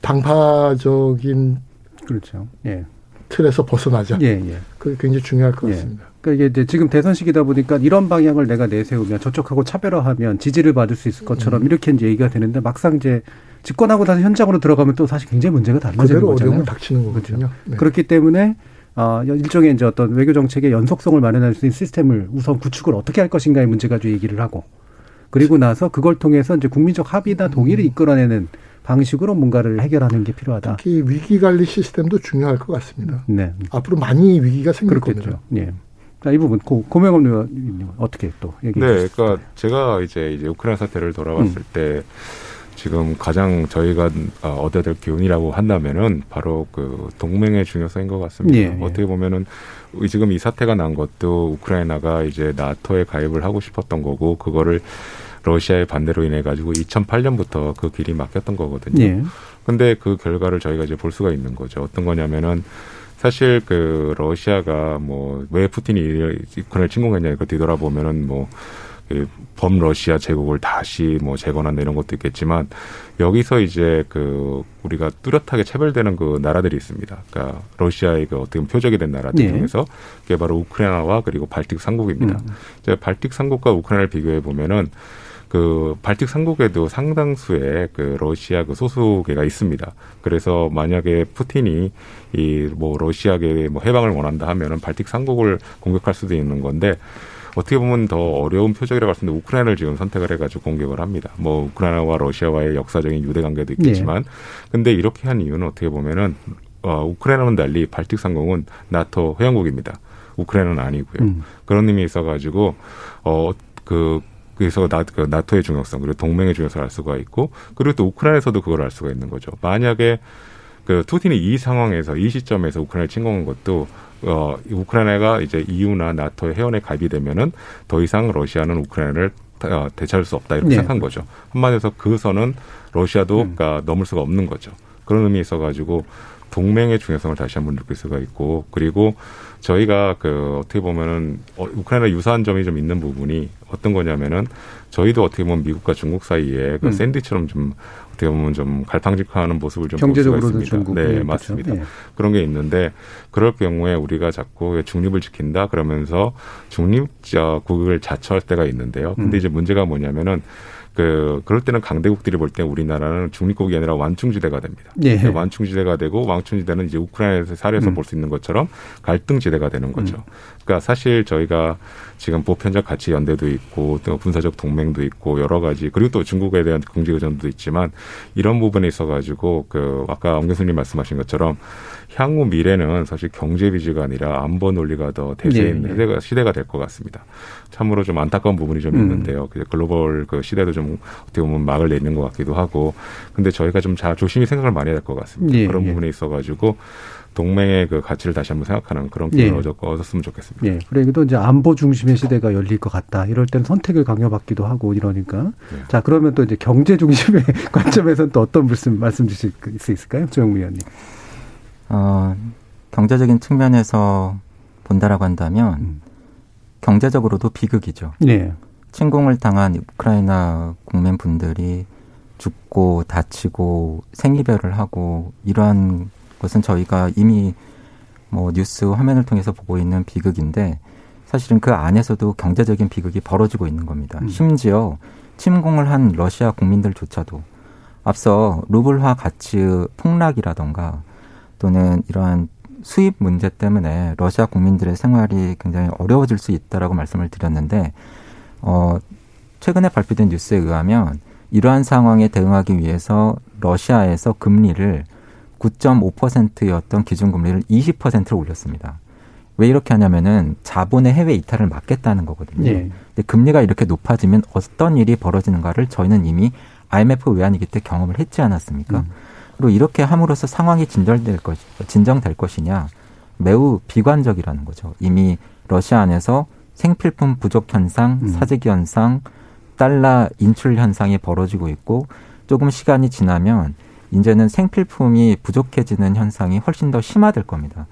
당파적인 그렇죠. 예. 틀에서 벗어나자. 예, 예. 그게 굉장히 중요할 것 예. 같습니다. 그러니까 이게 지금 대선 시기다 보니까 이런 방향을 내가 내세우면 저쪽하고 차별화하면 지지를 받을 수 있을 것처럼 음. 이렇게 이제 얘기가 되는데 막상 이제 집권하고 나서 현장으로 들어가면 또 사실 굉장히 문제가 달라지는 거잖아요. 닥치는 거거든요. 그렇죠? 네. 그렇기 때문에 어, 일종의 이제 어떤 외교 정책의 연속성을 마련할 수 있는 시스템을 우선 구축을 어떻게 할 것인가의 문제가 좀 얘기를 하고 그리고 나서 그걸 통해서 이제 국민적 합의나 동의를 음. 이끌어내는 방식으로 뭔가를 해결하는 게 필요하다. 특히 위기 관리 시스템도 중요할 것 같습니다. 네. 앞으로 많이 위기가 생길 그렇겠죠. 겁니다. 예. 자, 이 부분 고, 고명업 의원님 어떻게 또 얘기해 네, 주시죠? 그러니까 제가 이제 이제 우크라이나 사태를 돌아봤을 음. 때 지금 가장 저희가 어, 얻어야 될 기운이라고 한다면은 바로 그 동맹의 중요성인 것 같습니다. 예, 예. 어떻게 보면은 지금 이 사태가 난 것도 우크라이나가 이제 나토에 가입을 하고 싶었던 거고 그거를 러시아의 반대로 인해 가지고 2008년부터 그 길이 막혔던 거거든요. 예. 근데 그 결과를 저희가 이제 볼 수가 있는 거죠. 어떤 거냐면은 사실 그 러시아가 뭐 왜 푸틴이 우크라이나를 침공했냐 이거 뒤돌아보면은 뭐그 범러시아 제국을 다시 뭐 재건한다 이런 것도 있겠지만 여기서 이제 그 우리가 뚜렷하게 차별되는 그 나라들이 있습니다. 그러니까 러시아의 그 어떻게 보면 표적이 된 나라들 예. 중에서 그게 바로 우크라이나와 그리고 발틱 삼국입니다. 음. 이제 발틱 삼국과 우크라이나를 비교해 보면은 그 발틱 삼국에도 상당수의 그 러시아 그 소수계가 있습니다. 그래서 만약에 푸틴이 이 뭐 러시아계 뭐 해방을 원한다 하면은 발틱 삼국을 공격할 수도 있는 건데 어떻게 보면 더 어려운 표적이라고 할 수 있는데 우크라이나를 지금 선택을 해가지고 공격을 합니다. 뭐 우크라이나와 러시아와의 역사적인 유대 관계도 있겠지만, 네. 근데 이렇게 한 이유는 어떻게 보면은 어, 우크라이나는 달리 발틱 삼국은 나토 회원국입니다. 우크라이나는 아니고요. 음. 그런 의미 있어가지고 어 그 그래서 나, 그 나토의 중요성 그리고 동맹의 중요성을 알 수가 있고 그리고 또 우크라이나에서도 그걸 알 수가 있는 거죠. 만약에 그 푸틴이 이 상황에서 이 시점에서 우크라이나 침공한 것도 어 우크라이나가 이제 EU나 나토 회원에 가입이 되면은 더 이상 러시아는 우크라이나를 어, 대체할 수 없다 이렇게 네. 생각한 거죠. 한마디에서 그 선은 러시아도 음. 그러니까 넘을 수가 없는 거죠. 그런 의미 있어 가지고 동맹의 중요성을 다시 한번 느낄 수가 있고 그리고 저희가 그 어떻게 보면은 어, 우크라이나 유사한 점이 좀 있는 부분이 어떤 거냐면은 저희도 어떻게 보면 미국과 중국 사이에 그 음. 샌드위처럼 좀 어떻게 보면 좀 갈팡질팡하는 모습을 좀 경제적으로도 중국 네, 그렇죠. 맞습니다. 네. 그런 게 있는데 그럴 경우에 우리가 자꾸 중립을 지킨다 그러면서 중립적 국을 자처할 때가 있는데요. 근데 음. 이제 문제가 뭐냐면은 그 그럴 때는 강대국들이 볼 때 우리나라는 중립국이 아니라 완충지대가 됩니다. 예. 완충지대가 되고 완충지대는 이제 우크라이나에서 사례에서 음. 볼수 있는 것처럼 갈등지대가 되는 거죠. 음. 그러니까 사실 저희가 지금 보편적 가치 연대도 있고 또 군사적 동맹도 있고 여러 가지 그리고 또 중국에 대한 국제 의존도 있지만 이런 부분에 있어 가지고 그 아까 ông 교수님 말씀하신 것처럼 향후 미래는 사실 경제 위주가 아니라 안보 논리가 더 대세인 네, 네. 시대가 시대가 될 것 같습니다. 참으로 좀 안타까운 부분이 좀 음. 있는데요. 글로벌 그 시대도 좀 어떻게 보면 막을 내는 것 같기도 하고, 근데 저희가 좀 잘 조심히 생각을 많이 해야 될 것 같습니다. 네, 그런 네. 부분에 있어가지고 동맹의 그 가치를 다시 한번 생각하는 그런 기회를 네. 얻었으면 좋겠습니다. 네. 그러기도 이제 안보 중심의 시대가 열릴 것 같다. 이럴 때는 선택을 강요받기도 하고 이러니까. 네. 자, 그러면 또 이제 경제 중심의 관점에서는 또 어떤 말씀 말씀 주실 수 있을까요? 조영무 의원님. 어, 경제적인 측면에서 본다라고 한다면 음. 경제적으로도 비극이죠. 네. 침공을 당한 우크라이나 국민분들이 죽고 다치고 생이별을 하고 이러한 것은 저희가 이미 뭐 뉴스 화면을 통해서 보고 있는 비극인데 사실은 그 안에서도 경제적인 비극이 벌어지고 있는 겁니다. 음. 심지어 침공을 한 러시아 국민들조차도 앞서 루블화 가치 폭락이라던가 또는 이러한 수입 문제 때문에 러시아 국민들의 생활이 굉장히 어려워질 수 있다라고 말씀을 드렸는데 어 최근에 발표된 뉴스에 의하면 이러한 상황에 대응하기 위해서 러시아에서 금리를 9.5%였던 기준금리를 20%로 올렸습니다. 왜 이렇게 하냐면은 자본의 해외 이탈을 막겠다는 거거든요. 네. 근데 금리가 이렇게 높아지면 어떤 일이 벌어지는가를 저희는 이미 IMF 외환위기 때 경험을 했지 않았습니까? 음. 그리고 이렇게 함으로써 상황이 진정될 것, 진정될 것이냐 매우 비관적이라는 거죠. 이미 러시아 안에서 생필품 부족 현상, 음. 사재기 현상, 달러 인출 현상이 벌어지고 있고 조금 시간이 지나면 이제는 생필품이 부족해지는 현상이 훨씬 더 심화될 겁니다.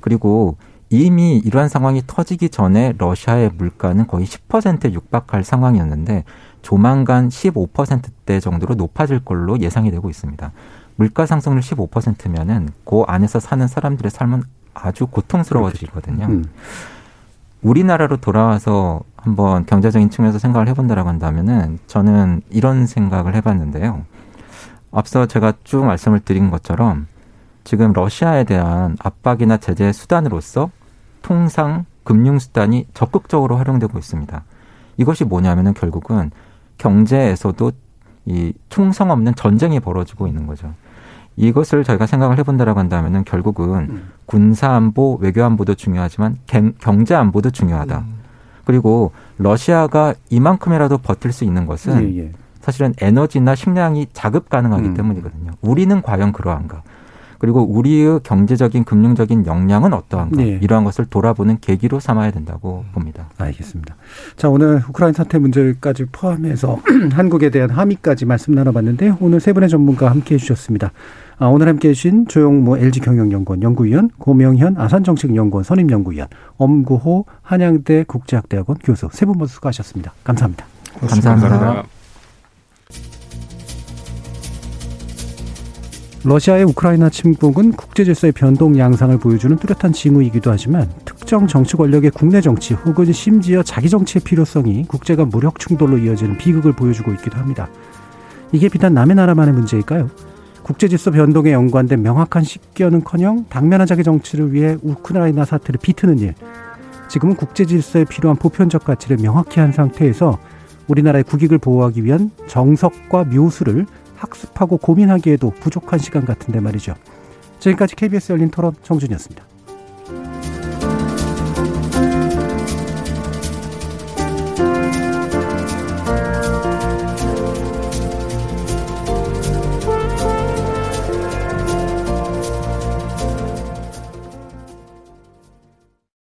그리고 이미 이러한 상황이 터지기 전에 러시아의 물가는 거의 10%에 육박할 상황이었는데 조만간 15%대 정도로 높아질 걸로 예상이 되고 있습니다. 물가 상승률 15%면은 그 안에서 사는 사람들의 삶은 아주 고통스러워지거든요. 음. 우리나라로 돌아와서 한번 경제적인 측면에서 생각을 해본다라고 한다면은 저는 이런 생각을 해봤는데요. 앞서 제가 쭉 말씀을 드린 것처럼 지금 러시아에 대한 압박이나 제재 수단으로서 통상 금융 수단이 적극적으로 활용되고 있습니다. 이것이 뭐냐면은 결국은 경제에서도 이 충성 없는 전쟁이 벌어지고 있는 거죠. 이것을 저희가 생각을 해본다라고 한다면은 결국은 음. 군사 안보, 외교 안보도 중요하지만 경제 안보도 중요하다. 음. 그리고 러시아가 이만큼이라도 버틸 수 있는 것은 예, 예. 사실은 에너지나 식량이 자급 가능하기 음. 때문이거든요. 우리는 과연 그러한가? 그리고 우리의 경제적인 금융적인 역량은 어떠한가 네. 이러한 것을 돌아보는 계기로 삼아야 된다고 봅니다. 알겠습니다. 자 오늘 우크라이나 사태 문제까지 포함해서 한국에 대한 함의까지 말씀 나눠봤는데 오늘 세 분의 전문가 함께해 주셨습니다. 아, 오늘 함께 해 주신 조용무 LG경영연구원 연구위원, 고명현 아산정책연구원 선임연구위원, 엄구호 한양대 국제학대학원 교수 세 분 모두 수고하셨습니다. 감사합니다. 감사합니다. 감사합니다. 러시아의 우크라이나 침공은 국제 질서의 변동 양상을 보여주는 뚜렷한 징후이기도 하지만 특정 정치 권력의 국내 정치 혹은 심지어 자기 정치의 필요성이 국제가 무력 충돌로 이어지는 비극을 보여주고 있기도 합니다. 이게 비단 남의 나라만의 문제일까요? 국제 질서 변동에 연관된 명확한 식견은커녕 당면한 자기 정치를 위해 우크라이나 사태를 비트는 일. 지금은 국제 질서에 필요한 보편적 가치를 명확히 한 상태에서 우리나라의 국익을 보호하기 위한 정석과 묘수를 학습하고 고민하기에도 부족한 시간 같은데 말이죠. 지금까지 KBS 열린 토론 정준이었습니다.